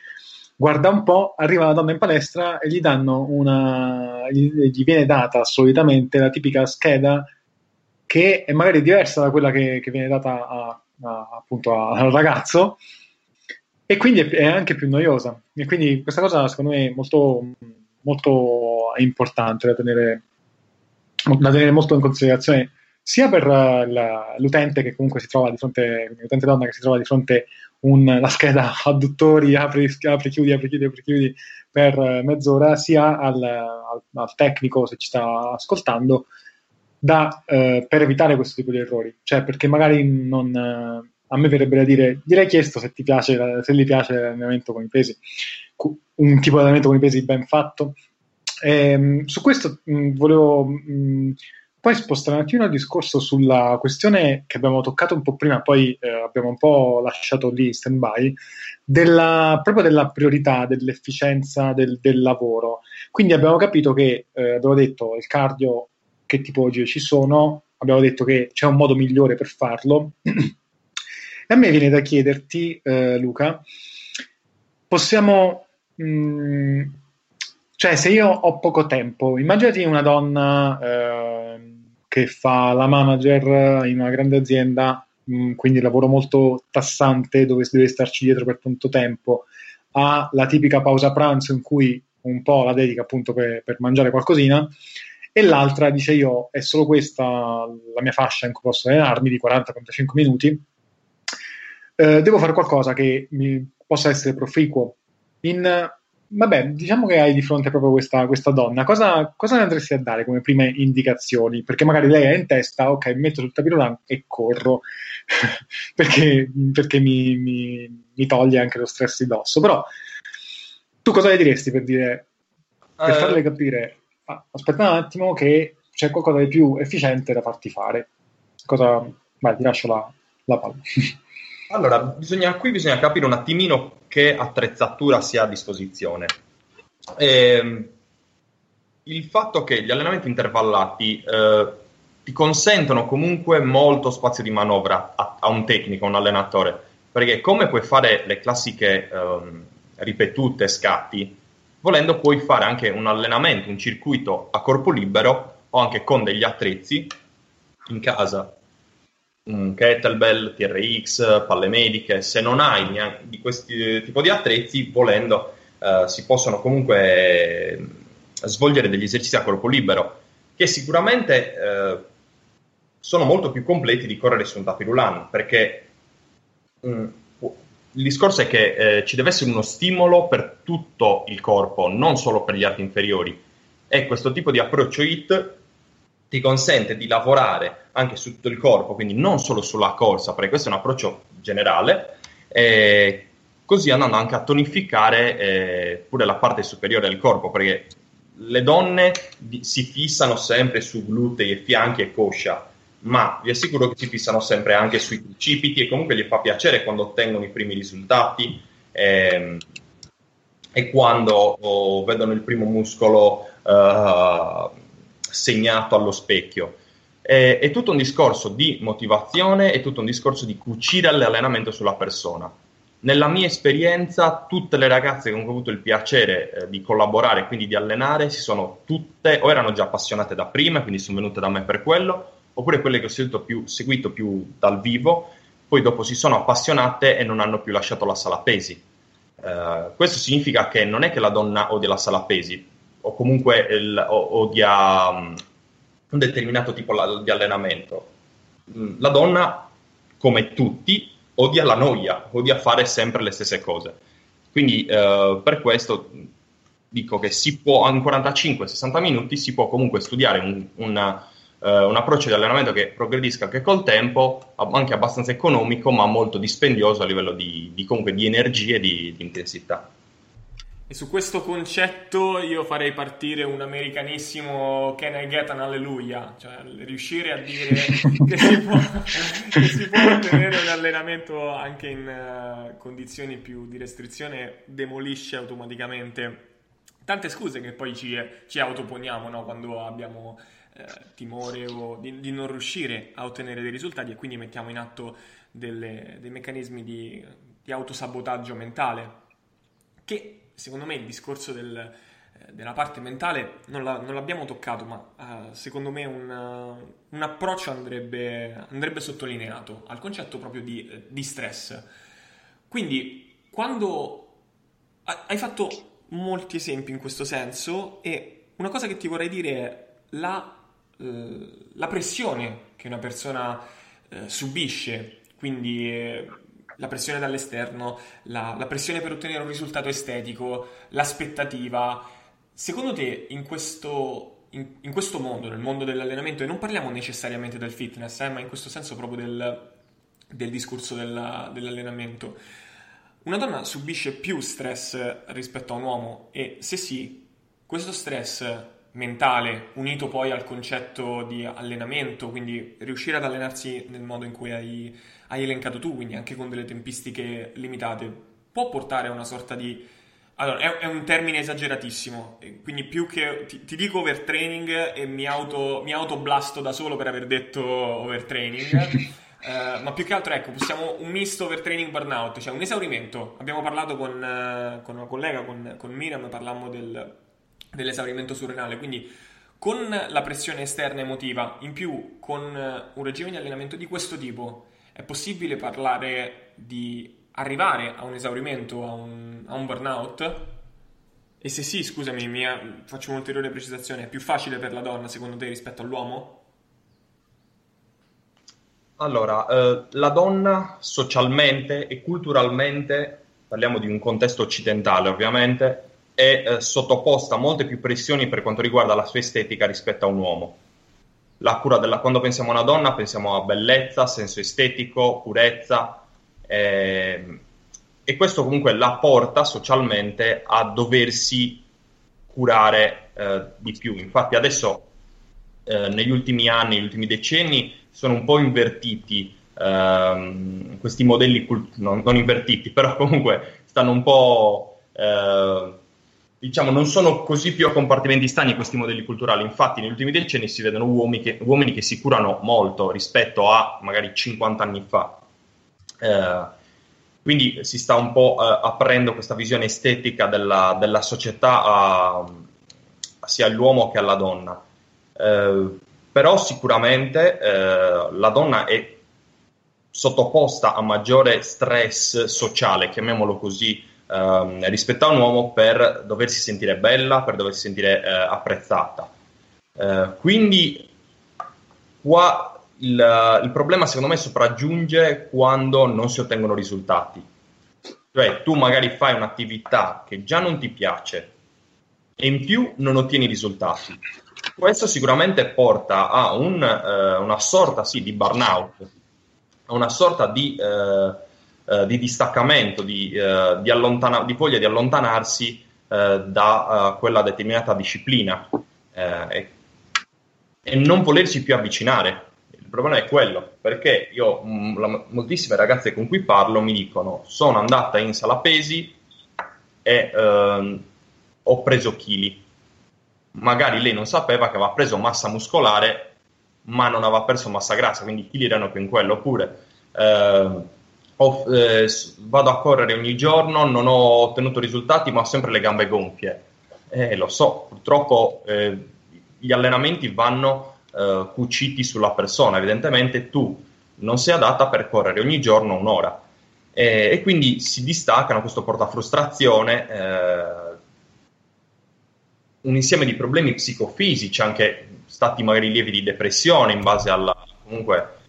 guarda un po', arriva la donna in palestra e gli danno una gli viene data solitamente la tipica scheda che è magari diversa da quella che, che viene data a, a, appunto al ragazzo e quindi è, è, anche più noiosa. E quindi questa cosa secondo me è molto, molto importante da tenere, da tenere molto in considerazione sia per uh, la, l'utente che comunque si trova di fronte, l'utente donna che si trova di fronte un, la scheda adduttori, apri, apri, chiudi, apri, chiudi, apri, chiudi per uh, mezz'ora, sia al, al, al, tecnico se ci sta ascoltando da, eh, per evitare questo tipo di errori. Cioè, perché magari non, eh, a me verrebbe da dire, direi chiesto se ti piace, se gli piace l'allenamento con i pesi, un tipo di allenamento con i pesi ben fatto. E, ehm, su questo mh, volevo mh, poi spostare un attimo il discorso sulla questione che abbiamo toccato un po' prima, poi eh, abbiamo un po' lasciato lì in stand-by, della, proprio della priorità, dell'efficienza del, del lavoro. Quindi abbiamo capito che, eh, abbiamo detto, il cardio, che tipologie ci sono, abbiamo detto che c'è un modo migliore per farlo. e a me viene da chiederti, eh, Luca, possiamo... Mh, mm, cioè, se io ho poco tempo, immaginati una donna eh, che fa la manager in una grande azienda, mh, mm, quindi lavoro molto tassante dove si deve starci dietro per tanto tempo, ha la tipica pausa pranzo in cui un po' la dedica appunto per, per mangiare qualcosina, e l'altra dice io è solo questa la mia fascia in cui posso allenarmi di 40-45 minuti, eh, devo fare qualcosa che mi possa essere proficuo. In vabbè, diciamo che hai di fronte proprio questa, questa donna, cosa, cosa, ne andresti a dare come prime indicazioni? Perché magari lei ha in testa, ok, mi metto sul tapirulan e corro, [laughs] perché, perché mi, mi, mi, toglie anche lo stress di dosso. Però tu cosa le diresti per dire, per uh, farle capire, ah, aspetta un attimo che c'è qualcosa di più efficiente da farti fare? Cosa, vai, ti lascio la, la palla. [laughs] Allora, bisogna, qui bisogna capire un attimino che attrezzatura si ha a disposizione. E, ehm, il fatto che gli allenamenti intervallati eh, ti consentono comunque molto spazio di manovra a, a, un tecnico, a un allenatore, perché come puoi fare le classiche eh, ripetute scatti, volendo puoi fare anche un allenamento, un circuito a corpo libero o anche con degli attrezzi in casa kettlebell, TRX, palle mediche, se non hai neanche di questi tipo di attrezzi, volendo eh, si possono comunque eh, svolgere degli esercizi a corpo libero, che sicuramente eh, sono molto più completi di correre su un tapirulan, perché mh, mm, il discorso è che eh, ci deve essere uno stimolo per tutto il corpo, non solo per gli arti inferiori. E questo tipo di approccio HIT ti consente di lavorare anche su tutto il corpo, quindi non solo sulla corsa, perché questo è un approccio generale, eh, così andando anche a tonificare eh, pure la parte superiore del corpo, perché le donne si fissano sempre su glutei e fianchi e coscia, ma vi assicuro che si fissano sempre anche sui tricipiti e comunque gli fa piacere quando ottengono i primi risultati ehm, e quando oh, vedono il primo muscolo uh, segnato allo specchio. È, è, tutto un discorso di motivazione, è tutto un discorso di cucire l'allenamento sulla persona. Nella mia esperienza, tutte le ragazze che ho avuto il piacere eh, di collaborare e quindi di allenare si sono tutte o erano già appassionate da prima, quindi sono venute da me per quello, oppure quelle che ho seguito più, seguito più dal vivo, poi dopo si sono appassionate e non hanno più lasciato la sala pesi. Uh, questo significa che non è che la donna odia la sala pesi, o comunque il, o, odia um, un determinato tipo la, di allenamento. Mm, la donna, come tutti, odia la noia, odia fare sempre le stesse cose. Quindi eh, per questo dico che si può, in 45-60 minuti si può comunque studiare un, una, eh, un approccio di allenamento che progredisca anche col tempo, anche abbastanza economico, ma molto dispendioso a livello di, di, di energie e di, di intensità. E su questo concetto io farei partire un americanissimo Can I get an alleluia? Cioè riuscire a dire [laughs] che si può, che si può ottenere un allenamento anche in uh, condizioni più di restrizione demolisce automaticamente tante scuse che poi ci, ci autoponiamo no? quando abbiamo eh, timore o di, di, non riuscire a ottenere dei risultati e quindi mettiamo in atto delle, dei meccanismi di, di autosabotaggio mentale che secondo me il discorso del, eh, della parte mentale non, la, non, l'abbiamo toccato, ma uh, secondo me un, un approccio andrebbe, andrebbe, sottolineato al concetto proprio di, di stress. Quindi, quando hai fatto molti esempi in questo senso, e una cosa che ti vorrei dire è la, uh, la pressione che una persona subisce, quindi la pressione dall'esterno, la, la, pressione per ottenere un risultato estetico, l'aspettativa. Secondo te in questo, in, questo mondo, nel mondo dell'allenamento, e non parliamo necessariamente del fitness, eh, ma in questo senso proprio del, del discorso della, dell'allenamento, una donna subisce più stress rispetto a un uomo e se sì, questo stress mentale unito poi al concetto di allenamento, quindi riuscire ad allenarsi nel modo in cui hai, hai elencato tu, quindi anche con delle tempistiche limitate, può portare a una sorta di allora, è, è, un termine esageratissimo, quindi più che ti, ti dico overtraining e mi, auto, mi autoblasto da solo per aver detto overtraining. [laughs] Uh, ma più che altro, ecco, possiamo un misto overtraining burnout, cioè un esaurimento. Abbiamo parlato con, uh, con una collega, con, con Miriam, parlammo del, dell'esaurimento surrenale, quindi con la pressione esterna emotiva, in più con uh, un regime di allenamento di questo tipo, è possibile parlare di arrivare a un esaurimento, a un, a un burnout? E se sì, scusami, mia, faccio un'ulteriore precisazione, è più facile per la donna secondo te rispetto all'uomo? Allora, eh, la donna socialmente e culturalmente, parliamo di un contesto occidentale ovviamente, è eh, sottoposta a molte più pressioni per quanto riguarda la sua estetica rispetto a un uomo. La cura della, quando pensiamo a una donna pensiamo a bellezza, senso estetico, purezza, eh, e questo comunque la porta socialmente a doversi curare eh, di più. Infatti adesso eh, negli ultimi anni, negli ultimi decenni, sono un po' invertiti ehm, questi modelli, cult- non, non, invertiti, [laughs] però comunque stanno un po'... Eh, diciamo, non sono così più a compartimenti stagni questi modelli culturali. Infatti, negli ultimi decenni si vedono uomini che, uomini che si curano molto rispetto a magari 50 anni fa. Eh, quindi si sta un po' eh, aprendo questa visione estetica della, della società a, sia all'uomo che alla donna. Eh, però sicuramente eh, la donna è sottoposta a maggiore stress sociale, chiamiamolo così, ehm, rispetto un uomo per doversi sentire bella, per doversi sentire eh, apprezzata. Eh, quindi qua il, il, problema secondo me sopraggiunge quando non si ottengono risultati. Cioè tu magari fai un'attività che già non ti piace e in più non ottieni risultati. Questo sicuramente porta a un, eh, una sorta sì, di burnout, a una sorta di, eh, eh, di distaccamento, di, eh, di, allontana- di, voglia di allontanarsi eh, da eh, quella determinata disciplina e, e non volersi più avvicinare problema è quello, perché io, mh, la, moltissime ragazze con cui parlo mi dicono sono andata in sala pesi e ehm, ho preso chili. Magari lei non sapeva che aveva preso massa muscolare, ma non aveva perso massa grassa, quindi i chili erano più in quello. Oppure eh, ho, eh, vado a correre ogni giorno, non ho ottenuto risultati, ma ho sempre le gambe gonfie. Eh, lo so, purtroppo eh, gli allenamenti vanno eh, cuciti sulla persona. Evidentemente tu non sei adatta per correre ogni giorno un'ora. E, e quindi si distaccano, questo porta a frustrazione, eh, un insieme di problemi psicofisici, anche stati magari lievi di depressione in base alla, comunque, eh,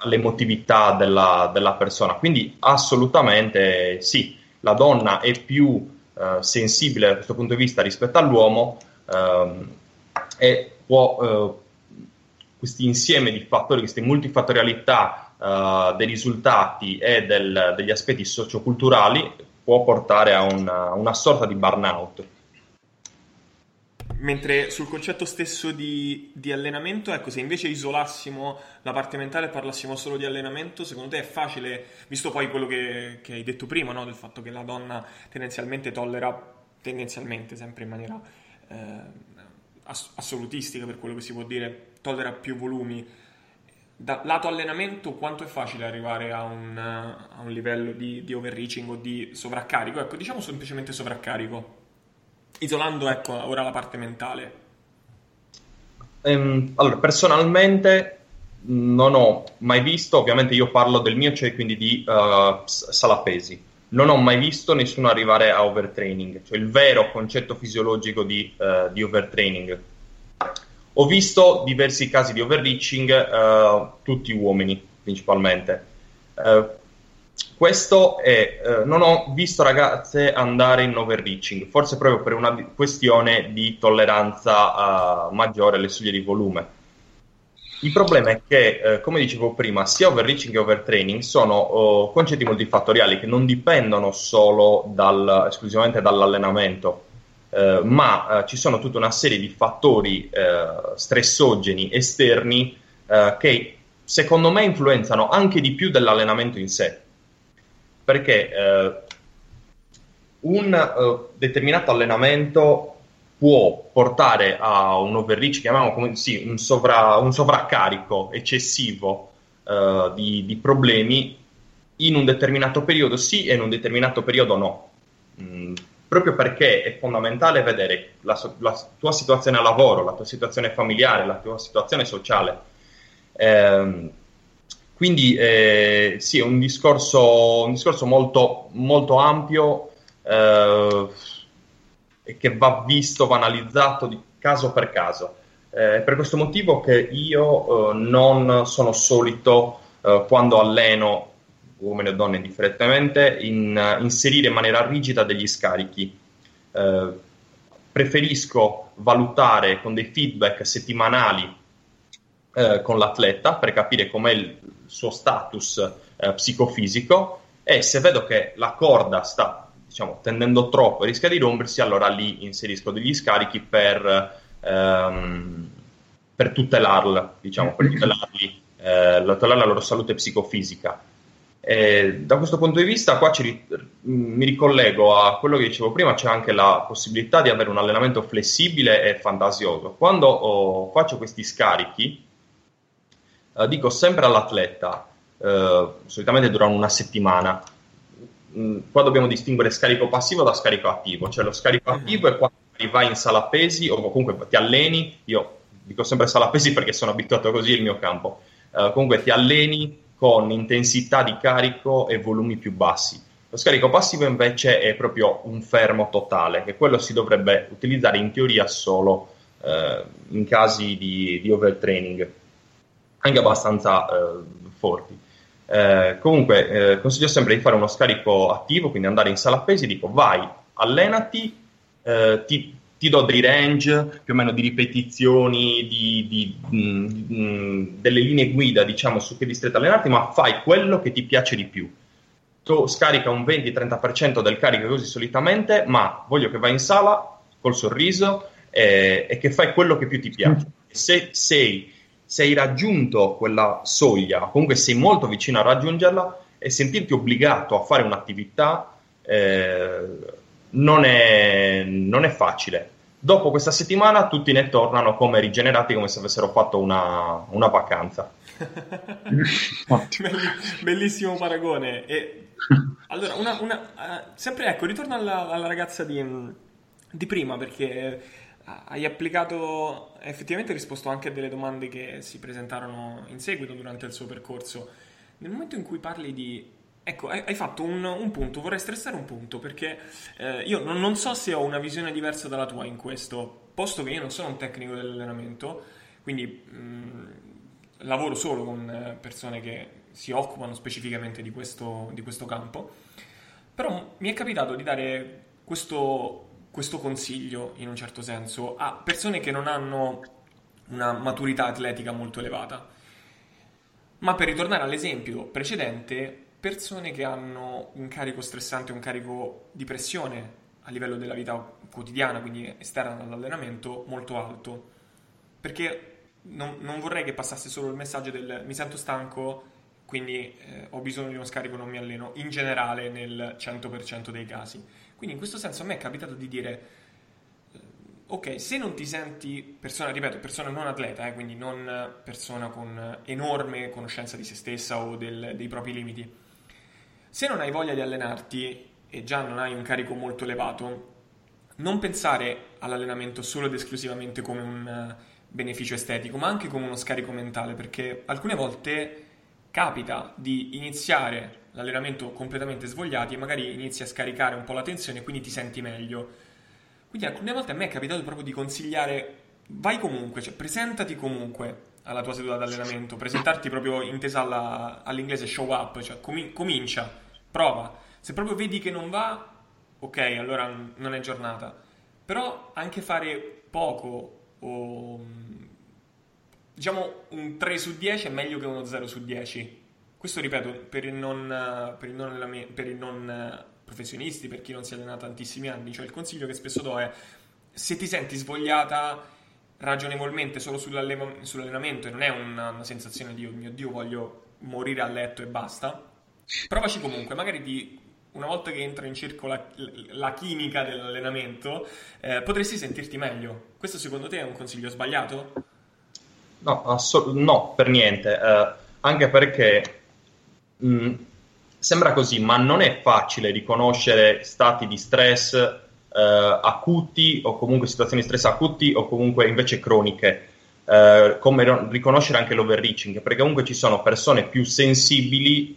all'emotività della, della, persona. Quindi assolutamente sì, la donna è più eh, sensibile da questo punto di vista rispetto all'uomo ehm, e può, eh, questi insieme di fattori, queste multifattorialità eh, dei risultati e del, degli aspetti socioculturali può portare a una, una sorta di burnout. Mentre sul concetto stesso di, di, allenamento, ecco, se invece isolassimo la parte mentale e parlassimo solo di allenamento, secondo te è facile, visto poi quello che, che hai detto prima, no? del fatto che la donna tendenzialmente tollera, tendenzialmente sempre in maniera eh, ass- assolutistica per quello che si può dire, tollera più volumi. Da lato allenamento, quanto è facile arrivare a un, a un livello di, di, overreaching o di sovraccarico? Ecco, diciamo semplicemente sovraccarico, isolando ecco, ora la parte mentale. Um, allora, personalmente non ho mai visto, ovviamente io parlo del mio, cioè quindi di uh, sala non ho mai visto nessuno arrivare a overtraining, cioè il vero concetto fisiologico di, uh, di overtraining. Ho visto diversi casi di overreaching, uh, tutti uomini principalmente. Uh, questo è, eh, non ho visto ragazze andare in overreaching, forse proprio per una questione di tolleranza uh, maggiore alle soglie di volume. Il problema è che, eh, come dicevo prima, sia overreaching che overtraining sono oh, concetti multifattoriali che non dipendono solo dal, esclusivamente dall'allenamento, eh, ma eh, ci sono tutta una serie di fattori eh, stressogeni esterni eh, che secondo me influenzano anche di più dell'allenamento in sé. Perché eh, un determinato allenamento può portare a un overreach, chiamiamolo come sì, un, sovra, un sovraccarico eccessivo uh, di, di, problemi in un determinato periodo sì e in un determinato periodo no. Mm, proprio perché è fondamentale vedere la, la, tua situazione a lavoro, la tua situazione familiare, la tua situazione sociale. Eh, quindi eh, sì, è un discorso, un discorso molto, molto ampio. Eh, e che va visto, va analizzato di caso per caso. Eh, per questo motivo che io eh, non sono solito, eh, quando alleno uomini e donne indifferentemente, in, inserire in maniera rigida degli scarichi. Eh, preferisco valutare con dei feedback settimanali eh, con l'atleta per capire com'è il suo status eh, psicofisico e se vedo che la corda sta diciamo, tendendo troppo rischia di rompersi, allora lì inserisco degli scarichi per, ehm, per tutelarla, diciamo, per tutelarli, eh, tutelare la loro salute psicofisica. E da questo punto di vista, qua ci, mi ricollego a quello che dicevo prima, c'è anche la possibilità di avere un allenamento flessibile e fantasioso. Quando oh, faccio questi scarichi, eh, dico sempre all'atleta, eh, solitamente durano una settimana, mh, qua dobbiamo distinguere scarico passivo da scarico attivo, cioè lo scarico mm-hmm. attivo è quando vai in sala pesi o comunque ti alleni, io dico sempre sala pesi perché sono abituato così il mio campo, uh, comunque ti alleni con intensità di carico e volumi più bassi. Lo scarico passivo invece è proprio un fermo totale, che quello si dovrebbe utilizzare in teoria solo uh, in casi di, di overtraining, anche abbastanza uh, forti. Eh, comunque eh, consiglio sempre di fare uno scarico attivo, quindi andare in sala pesi, dico vai, allenati, eh, ti, ti, do dei range più o meno di ripetizioni, di, di, mh, mm, mh, delle linee guida diciamo su che distretto allenarti, ma fai quello che ti piace di più. Tu scarica un 20-30% del carico così solitamente, ma voglio che vai in sala col sorriso e, e che fai quello che più ti piace. Se sei se hai raggiunto quella soglia, comunque sei molto vicino a raggiungerla e sentirti obbligato a fare un'attività eh, non, è, non, è, facile. Dopo questa settimana tutti ne tornano come rigenerati, come se avessero fatto una, una vacanza. [laughs] Bellissimo paragone. E, allora, una, una, uh, sempre ecco, ritorno alla, alla ragazza di, di prima perché hai applicato, effettivamente hai risposto anche a delle domande che si presentarono in seguito durante il suo percorso. Nel momento in cui parli di... Ecco, hai, fatto un, un, punto, vorrei stressare un punto, perché eh, io non, non, so se ho una visione diversa dalla tua in questo, posto che io non sono un tecnico dell'allenamento, quindi mh, lavoro solo con persone che si occupano specificamente di questo, di questo campo, però mi è capitato di dare questo questo consiglio, in un certo senso, a persone che non hanno una maturità atletica molto elevata. Ma per ritornare all'esempio precedente, persone che hanno un carico stressante, un carico di pressione a livello della vita quotidiana, quindi esterna dall'allenamento, molto alto. Perché non, non vorrei che passasse solo il messaggio del mi sento stanco, quindi eh, ho bisogno di uno scarico, non mi alleno, in generale nel 100% dei casi quindi in questo senso a me è capitato di dire, eh, ok, se non ti senti persona, ripeto, persona non atleta, eh, quindi non persona con enorme conoscenza di se stessa o del, dei propri limiti, se non hai voglia di allenarti e già non hai un carico molto elevato, non pensare all'allenamento solo ed esclusivamente come un eh, beneficio estetico, ma anche come uno scarico mentale, perché alcune volte capita di iniziare l'allenamento completamente svogliati e magari inizi a scaricare un po' la tensione e quindi ti senti meglio. Quindi alcune volte a me è capitato proprio di consigliare vai comunque, cioè presentati comunque alla tua seduta d'allenamento, presentarti proprio intesa alla, all'inglese show up, cioè com- comincia, prova. Se proprio vedi che non va, ok, allora non è giornata. Però anche fare poco o diciamo un 3 su 10 è meglio che uno 0 su 10. Questo ripeto per il non, per il non, per il non professionisti, per chi non si allena tantissimi anni, cioè il consiglio che spesso do è se ti senti svogliata ragionevolmente solo sull'allenamento e non è una, una sensazione di oh mio Dio voglio morire a letto e basta, provaci comunque, magari ti una volta che entra in circo la, la chimica dell'allenamento, eh, potresti sentirti meglio. Questo secondo te è un consiglio sbagliato? No, assol- no per niente. Uh, anche perché mm, sembra così, ma non è facile riconoscere stati di stress uh, acuti o comunque situazioni di stress acuti o comunque invece croniche. Uh, come riconoscere anche l'overreaching, perché comunque ci sono persone più sensibili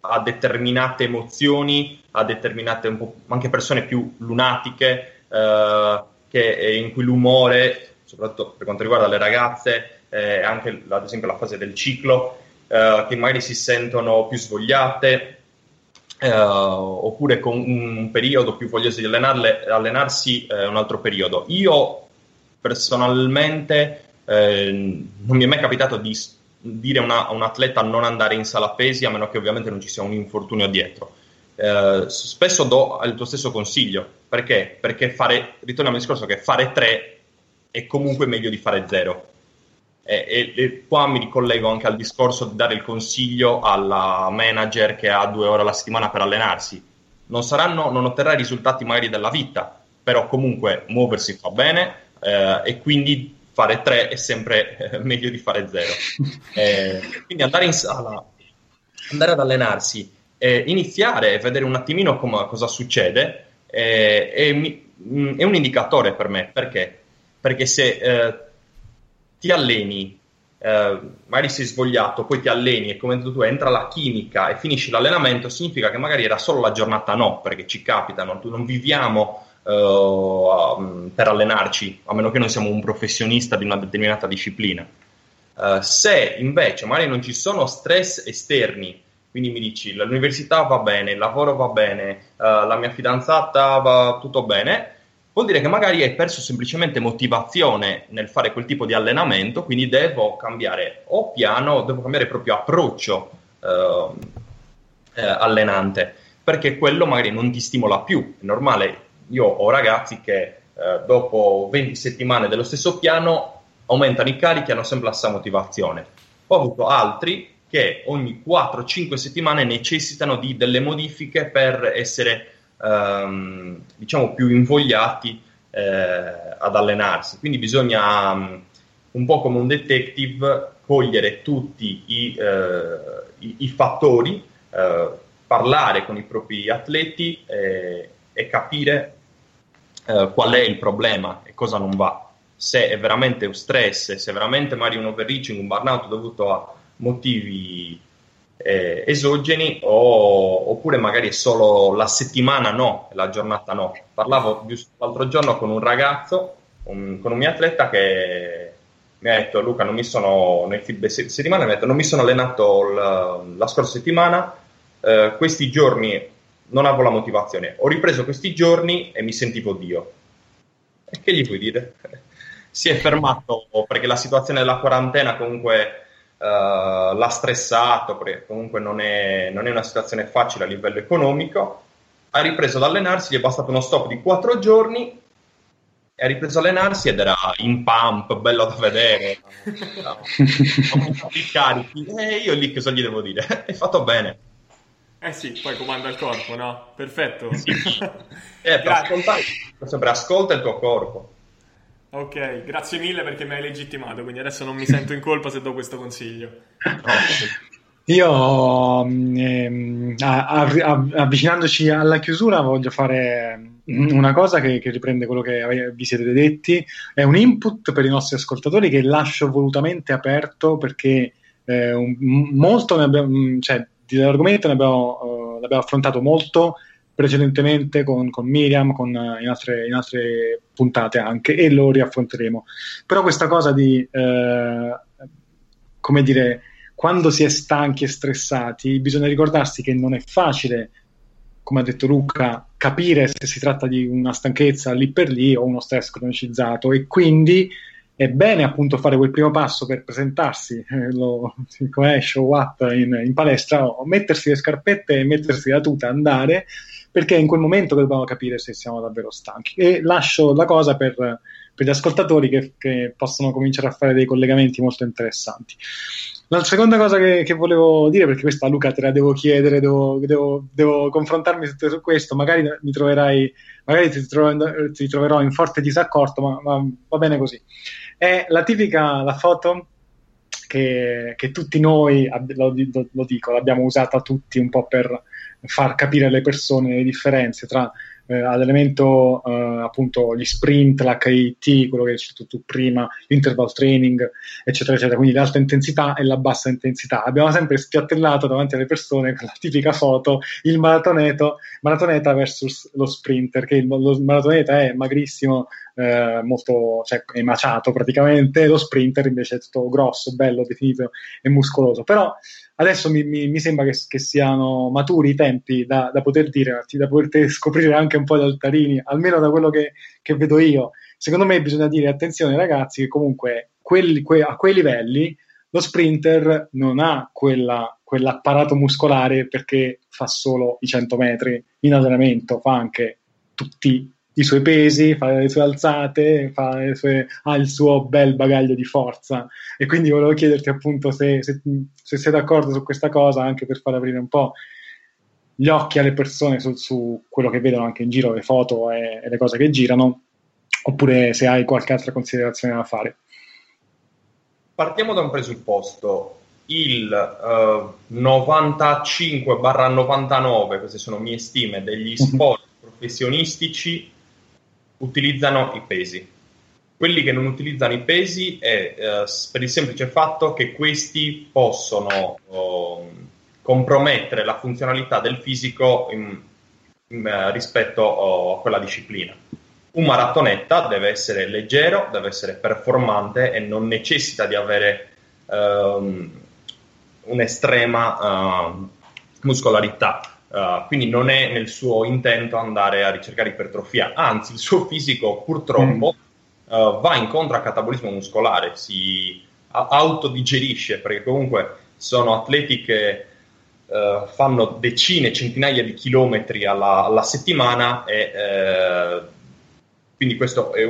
a determinate emozioni, a determinate anche persone più lunatiche, eh, che, eh, in cui l'umore, soprattutto per quanto riguarda le ragazze, eh, anche ad esempio la fase del ciclo, eh, che magari si sentono più svogliate, eh, oppure con un periodo più voglioso di allenarsi, eh, un altro periodo. Io personalmente non mi è mai capitato di dire a un atleta non andare in sala pesi a meno che ovviamente non ci sia un infortunio dietro. Eh, spesso do il tuo stesso consiglio perché? Perché fare, ritorniamo al discorso che fare 3 è comunque meglio di fare 0. E, e, qua mi ricollego anche al discorso di dare il consiglio alla manager che ha due ore alla settimana per allenarsi. Non, saranno, non otterrà i risultati magari della vita, però comunque muoversi fa bene eh, e quindi fare 3 è sempre eh, meglio di fare 0. [laughs] Eh, quindi andare in sala, andare ad allenarsi, eh, iniziare e vedere un attimino com- cosa succede eh, è, è, un indicatore per me. Perché? Perché se eh, ti alleni, eh, magari sei svogliato, poi ti alleni e come tu entra la chimica e finisci l'allenamento, significa che magari era solo la giornata no, perché ci capita, non, viviamo uh, per allenarci, a meno che non siamo un professionista di una determinata disciplina. Uh, se invece magari non ci sono stress esterni, quindi mi dici l'università va bene, il lavoro va bene, uh, la mia fidanzata va tutto bene, vuol dire che magari hai perso semplicemente motivazione nel fare quel tipo di allenamento, quindi devo cambiare o piano, devo cambiare proprio approccio uh, eh, allenante, perché quello magari non ti stimola più. È normale, io ho ragazzi che eh, dopo 20 settimane dello stesso piano aumentano i carichi e hanno sempre la stessa motivazione. Ho avuto altri che ogni 4-5 settimane necessitano di delle modifiche per essere ehm, diciamo più invogliati eh, ad allenarsi. Quindi bisogna um, un po' come un detective cogliere tutti i, eh, i, i fattori, eh, parlare con i propri atleti eh, e capire eh, qual è il problema e cosa non va. Se è veramente un stress, se è veramente magari un overreaching, un burnout dovuto a motivi eh, esogeni o, oppure magari solo la settimana no, la giornata no. Parlavo giusto l'altro giorno con un ragazzo, un, con un mio atleta che mi ha detto Luca non mi sono nel feedback settimana mi ha detto non mi sono allenato la, la scorsa settimana eh, questi giorni non avevo la motivazione. Ho ripreso questi giorni e mi sentivo Dio. E che gli puoi dire? [laughs] si è fermato perché la situazione della quarantena comunque uh, l'ha stressato, perché comunque non è, non è, una situazione facile a livello economico. Ha ripreso ad allenarsi, gli è bastato uno stop di quattro giorni e ha ripreso ad allenarsi ed era in pump, bello da vedere. [laughs] Carichi. E io lì cosa gli devo dire? [laughs] Hai fatto bene. Eh sì, poi comanda il corpo, no? Perfetto. Sì. [laughs] eh, per ascoltare, sempre ascolta il tuo corpo. Ok, grazie mille perché mi hai legittimato, quindi adesso non mi sento in colpa se do questo consiglio. [laughs] Io, ehm, avvicinandoci alla chiusura, voglio fare una cosa che, che, riprende quello che vi siete detti. È un input per i nostri ascoltatori che lascio volutamente aperto perché eh, un, molto ne abbiamo, cioè, dell'argomento ne abbiamo, uh, l'abbiamo affrontato molto precedentemente con, con Miriam, con, uh, in, altre, in, altre, puntate anche, e lo riaffronteremo. Però questa cosa di, uh, come dire, quando si è stanchi e stressati, bisogna ricordarsi che non è facile, come ha detto Luca, capire se si tratta di una stanchezza lì per lì o uno stress cronicizzato e quindi è bene appunto fare quel primo passo per presentarsi, eh, lo, come show up in, in palestra, o mettersi le scarpette e mettersi la tuta, andare, perché è in quel momento che dobbiamo capire se siamo davvero stanchi. E lascio la cosa per, per gli ascoltatori che, che, possono cominciare a fare dei collegamenti molto interessanti. La seconda cosa che, che, volevo dire, perché questa Luca te la devo chiedere, devo, devo, devo confrontarmi su, questo, magari mi troverai, magari ti, troverò, ti troverò in forte disaccordo, ma, ma va bene così. È la tipica la foto che, che tutti noi, lo, lo, dico, l'abbiamo usata tutti un po' per far capire alle persone le differenze tra eh, ad eh, appunto gli sprint, l'HIT, quello che hai detto tu prima, l'interval training, eccetera, eccetera, quindi l'alta intensità e la bassa intensità. Abbiamo sempre spiattellato davanti alle persone con la tipica foto il maratoneta versus lo sprinter, che il, lo maratoneta è magrissimo, eh, molto cioè, è maciato praticamente, lo sprinter invece è tutto grosso, bello, definito e muscoloso. Però adesso mi, mi, mi sembra che, che, siano maturi i tempi da, da, poter dire, da poter scoprire anche un po' di altarini, almeno da quello che, che vedo io. Secondo me bisogna dire attenzione ragazzi che comunque quelli, que, a quei livelli lo sprinter non ha quella, quell'apparato muscolare perché fa solo i 100 metri in allenamento, fa anche tutti i suoi pesi, fa le sue alzate, le sue, ha il suo bel bagaglio di forza. E quindi volevo chiederti appunto se, se, se sei d'accordo su questa cosa, anche per far aprire un po' gli occhi alle persone su, su quello che vedono anche in giro, le foto e, e le cose che girano, oppure se hai qualche altra considerazione da fare. Partiamo da un presupposto. Il eh, 95-99, queste sono mie stime, degli mhm. sport professionistici utilizzano i pesi. Quelli che non utilizzano i pesi è eh, per il semplice fatto che questi possono oh, compromettere la funzionalità del fisico in, in, eh, rispetto oh, a quella disciplina. Un maratonetta deve essere leggero, deve essere performante e non necessita di avere um, un'estrema uh, muscolarità Uh, quindi non è nel suo intento andare a ricercare ipertrofia, anzi il suo fisico purtroppo mm. uh, va incontro al catabolismo muscolare, si autodigerisce perché comunque sono atleti che uh, fanno decine, centinaia di chilometri alla, alla settimana e quindi questa è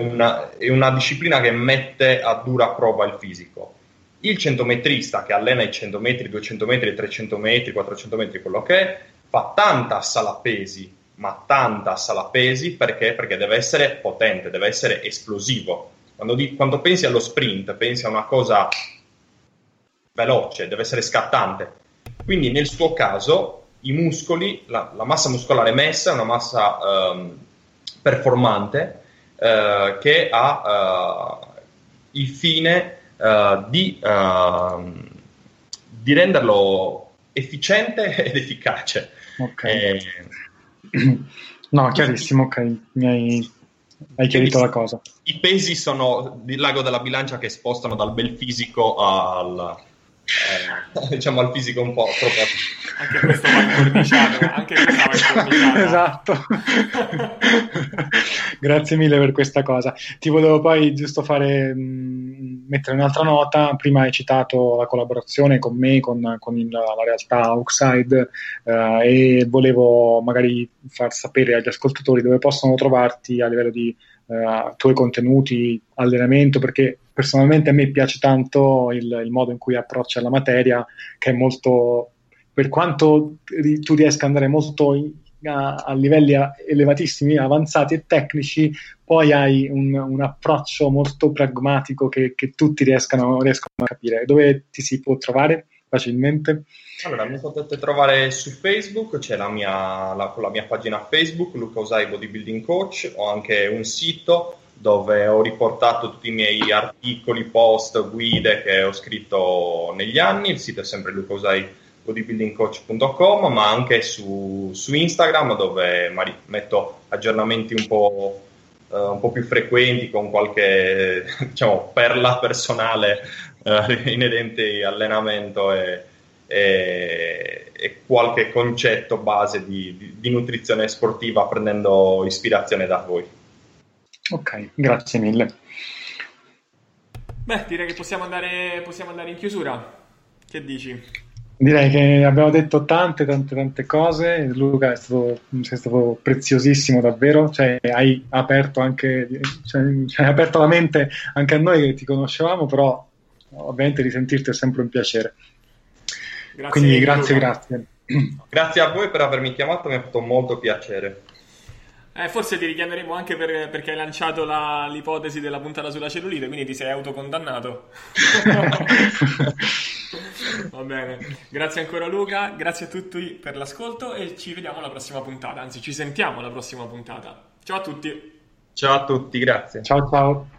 è una disciplina che mette a dura prova il fisico. Il centometrista che allena i 100 metri, 200 metri, 300 metri, 400 metri, quello che è, fa tanta sala pesi, ma tanta sala pesi perché? Perché deve essere potente, deve essere esplosivo. Quando, di, quando pensi allo sprint, pensi a una cosa veloce, deve essere scattante. Quindi nel suo caso i muscoli, la, la massa muscolare messa è una massa um, performante uh, che ha uh, il fine uh, di, ehm, di renderlo efficiente [laughs] ed efficace. Ok. Eh, no, chiarissimo, ok, mi hai, hai chiarito la cosa. I pesi sono il lago della bilancia che spostano dal bel fisico al, eh, [laughs] diciamo al fisico un po' troppo. Anche questo va incorniciato anche questo va incorniciato esatto. Grazie mille per questa cosa. Ti volevo poi giusto fare mh, mm, mettere un'altra nota. Prima hai citato la collaborazione con me con, con il, la realtà Outside eh, e volevo magari far sapere agli ascoltatori dove possono trovarti a livello di uh, tuoi contenuti, allenamento, perché personalmente a me piace tanto il, il modo in cui approccia la materia, che è molto, per quanto tu riesca ad andare molto in, a, a, livelli elevatissimi, avanzati e tecnici, poi hai un, un approccio molto pragmatico che, che tutti riescano, riescono a capire. Dove ti si può trovare facilmente? Allora, mi potete trovare su Facebook, c'è la mia, la, la mia pagina Facebook, Luca Usai Bodybuilding Coach, ho anche un sito dove ho riportato tutti i miei articoli, post, guide che ho scritto negli anni, il sito è sempre lucausaibodybuildingcoach.com, ma anche su, su Instagram dove metto aggiornamenti un po' Uh, un po' più frequenti con qualche [laughs] diciamo, perla personale eh, inerenti allenamento e, e, e, qualche concetto base di, di, di nutrizione sportiva prendendo ispirazione da voi. Ok, grazie mille. Beh, direi che possiamo andare, possiamo andare in chiusura. Che dici? Direi che abbiamo detto tante, tante, tante cose. Luca è stato, sei stato preziosissimo davvero. Cioè, hai aperto anche, cioè, hai aperto la mente anche a noi che ti conoscevamo, però ovviamente risentirti è sempre un piacere. Grazie, Quindi grazie, Luca. grazie. Grazie a voi per avermi chiamato, mi ha fatto molto piacere. Eh, forse ti richiameremo anche per, perché hai lanciato la, l'ipotesi della puntata sulla cellulite, quindi ti sei autocondannato. [laughs] Va bene, grazie ancora Luca, grazie a tutti per l'ascolto e ci vediamo alla prossima puntata, anzi ci sentiamo alla prossima puntata. Ciao a tutti. Ciao a tutti, grazie. Ciao ciao.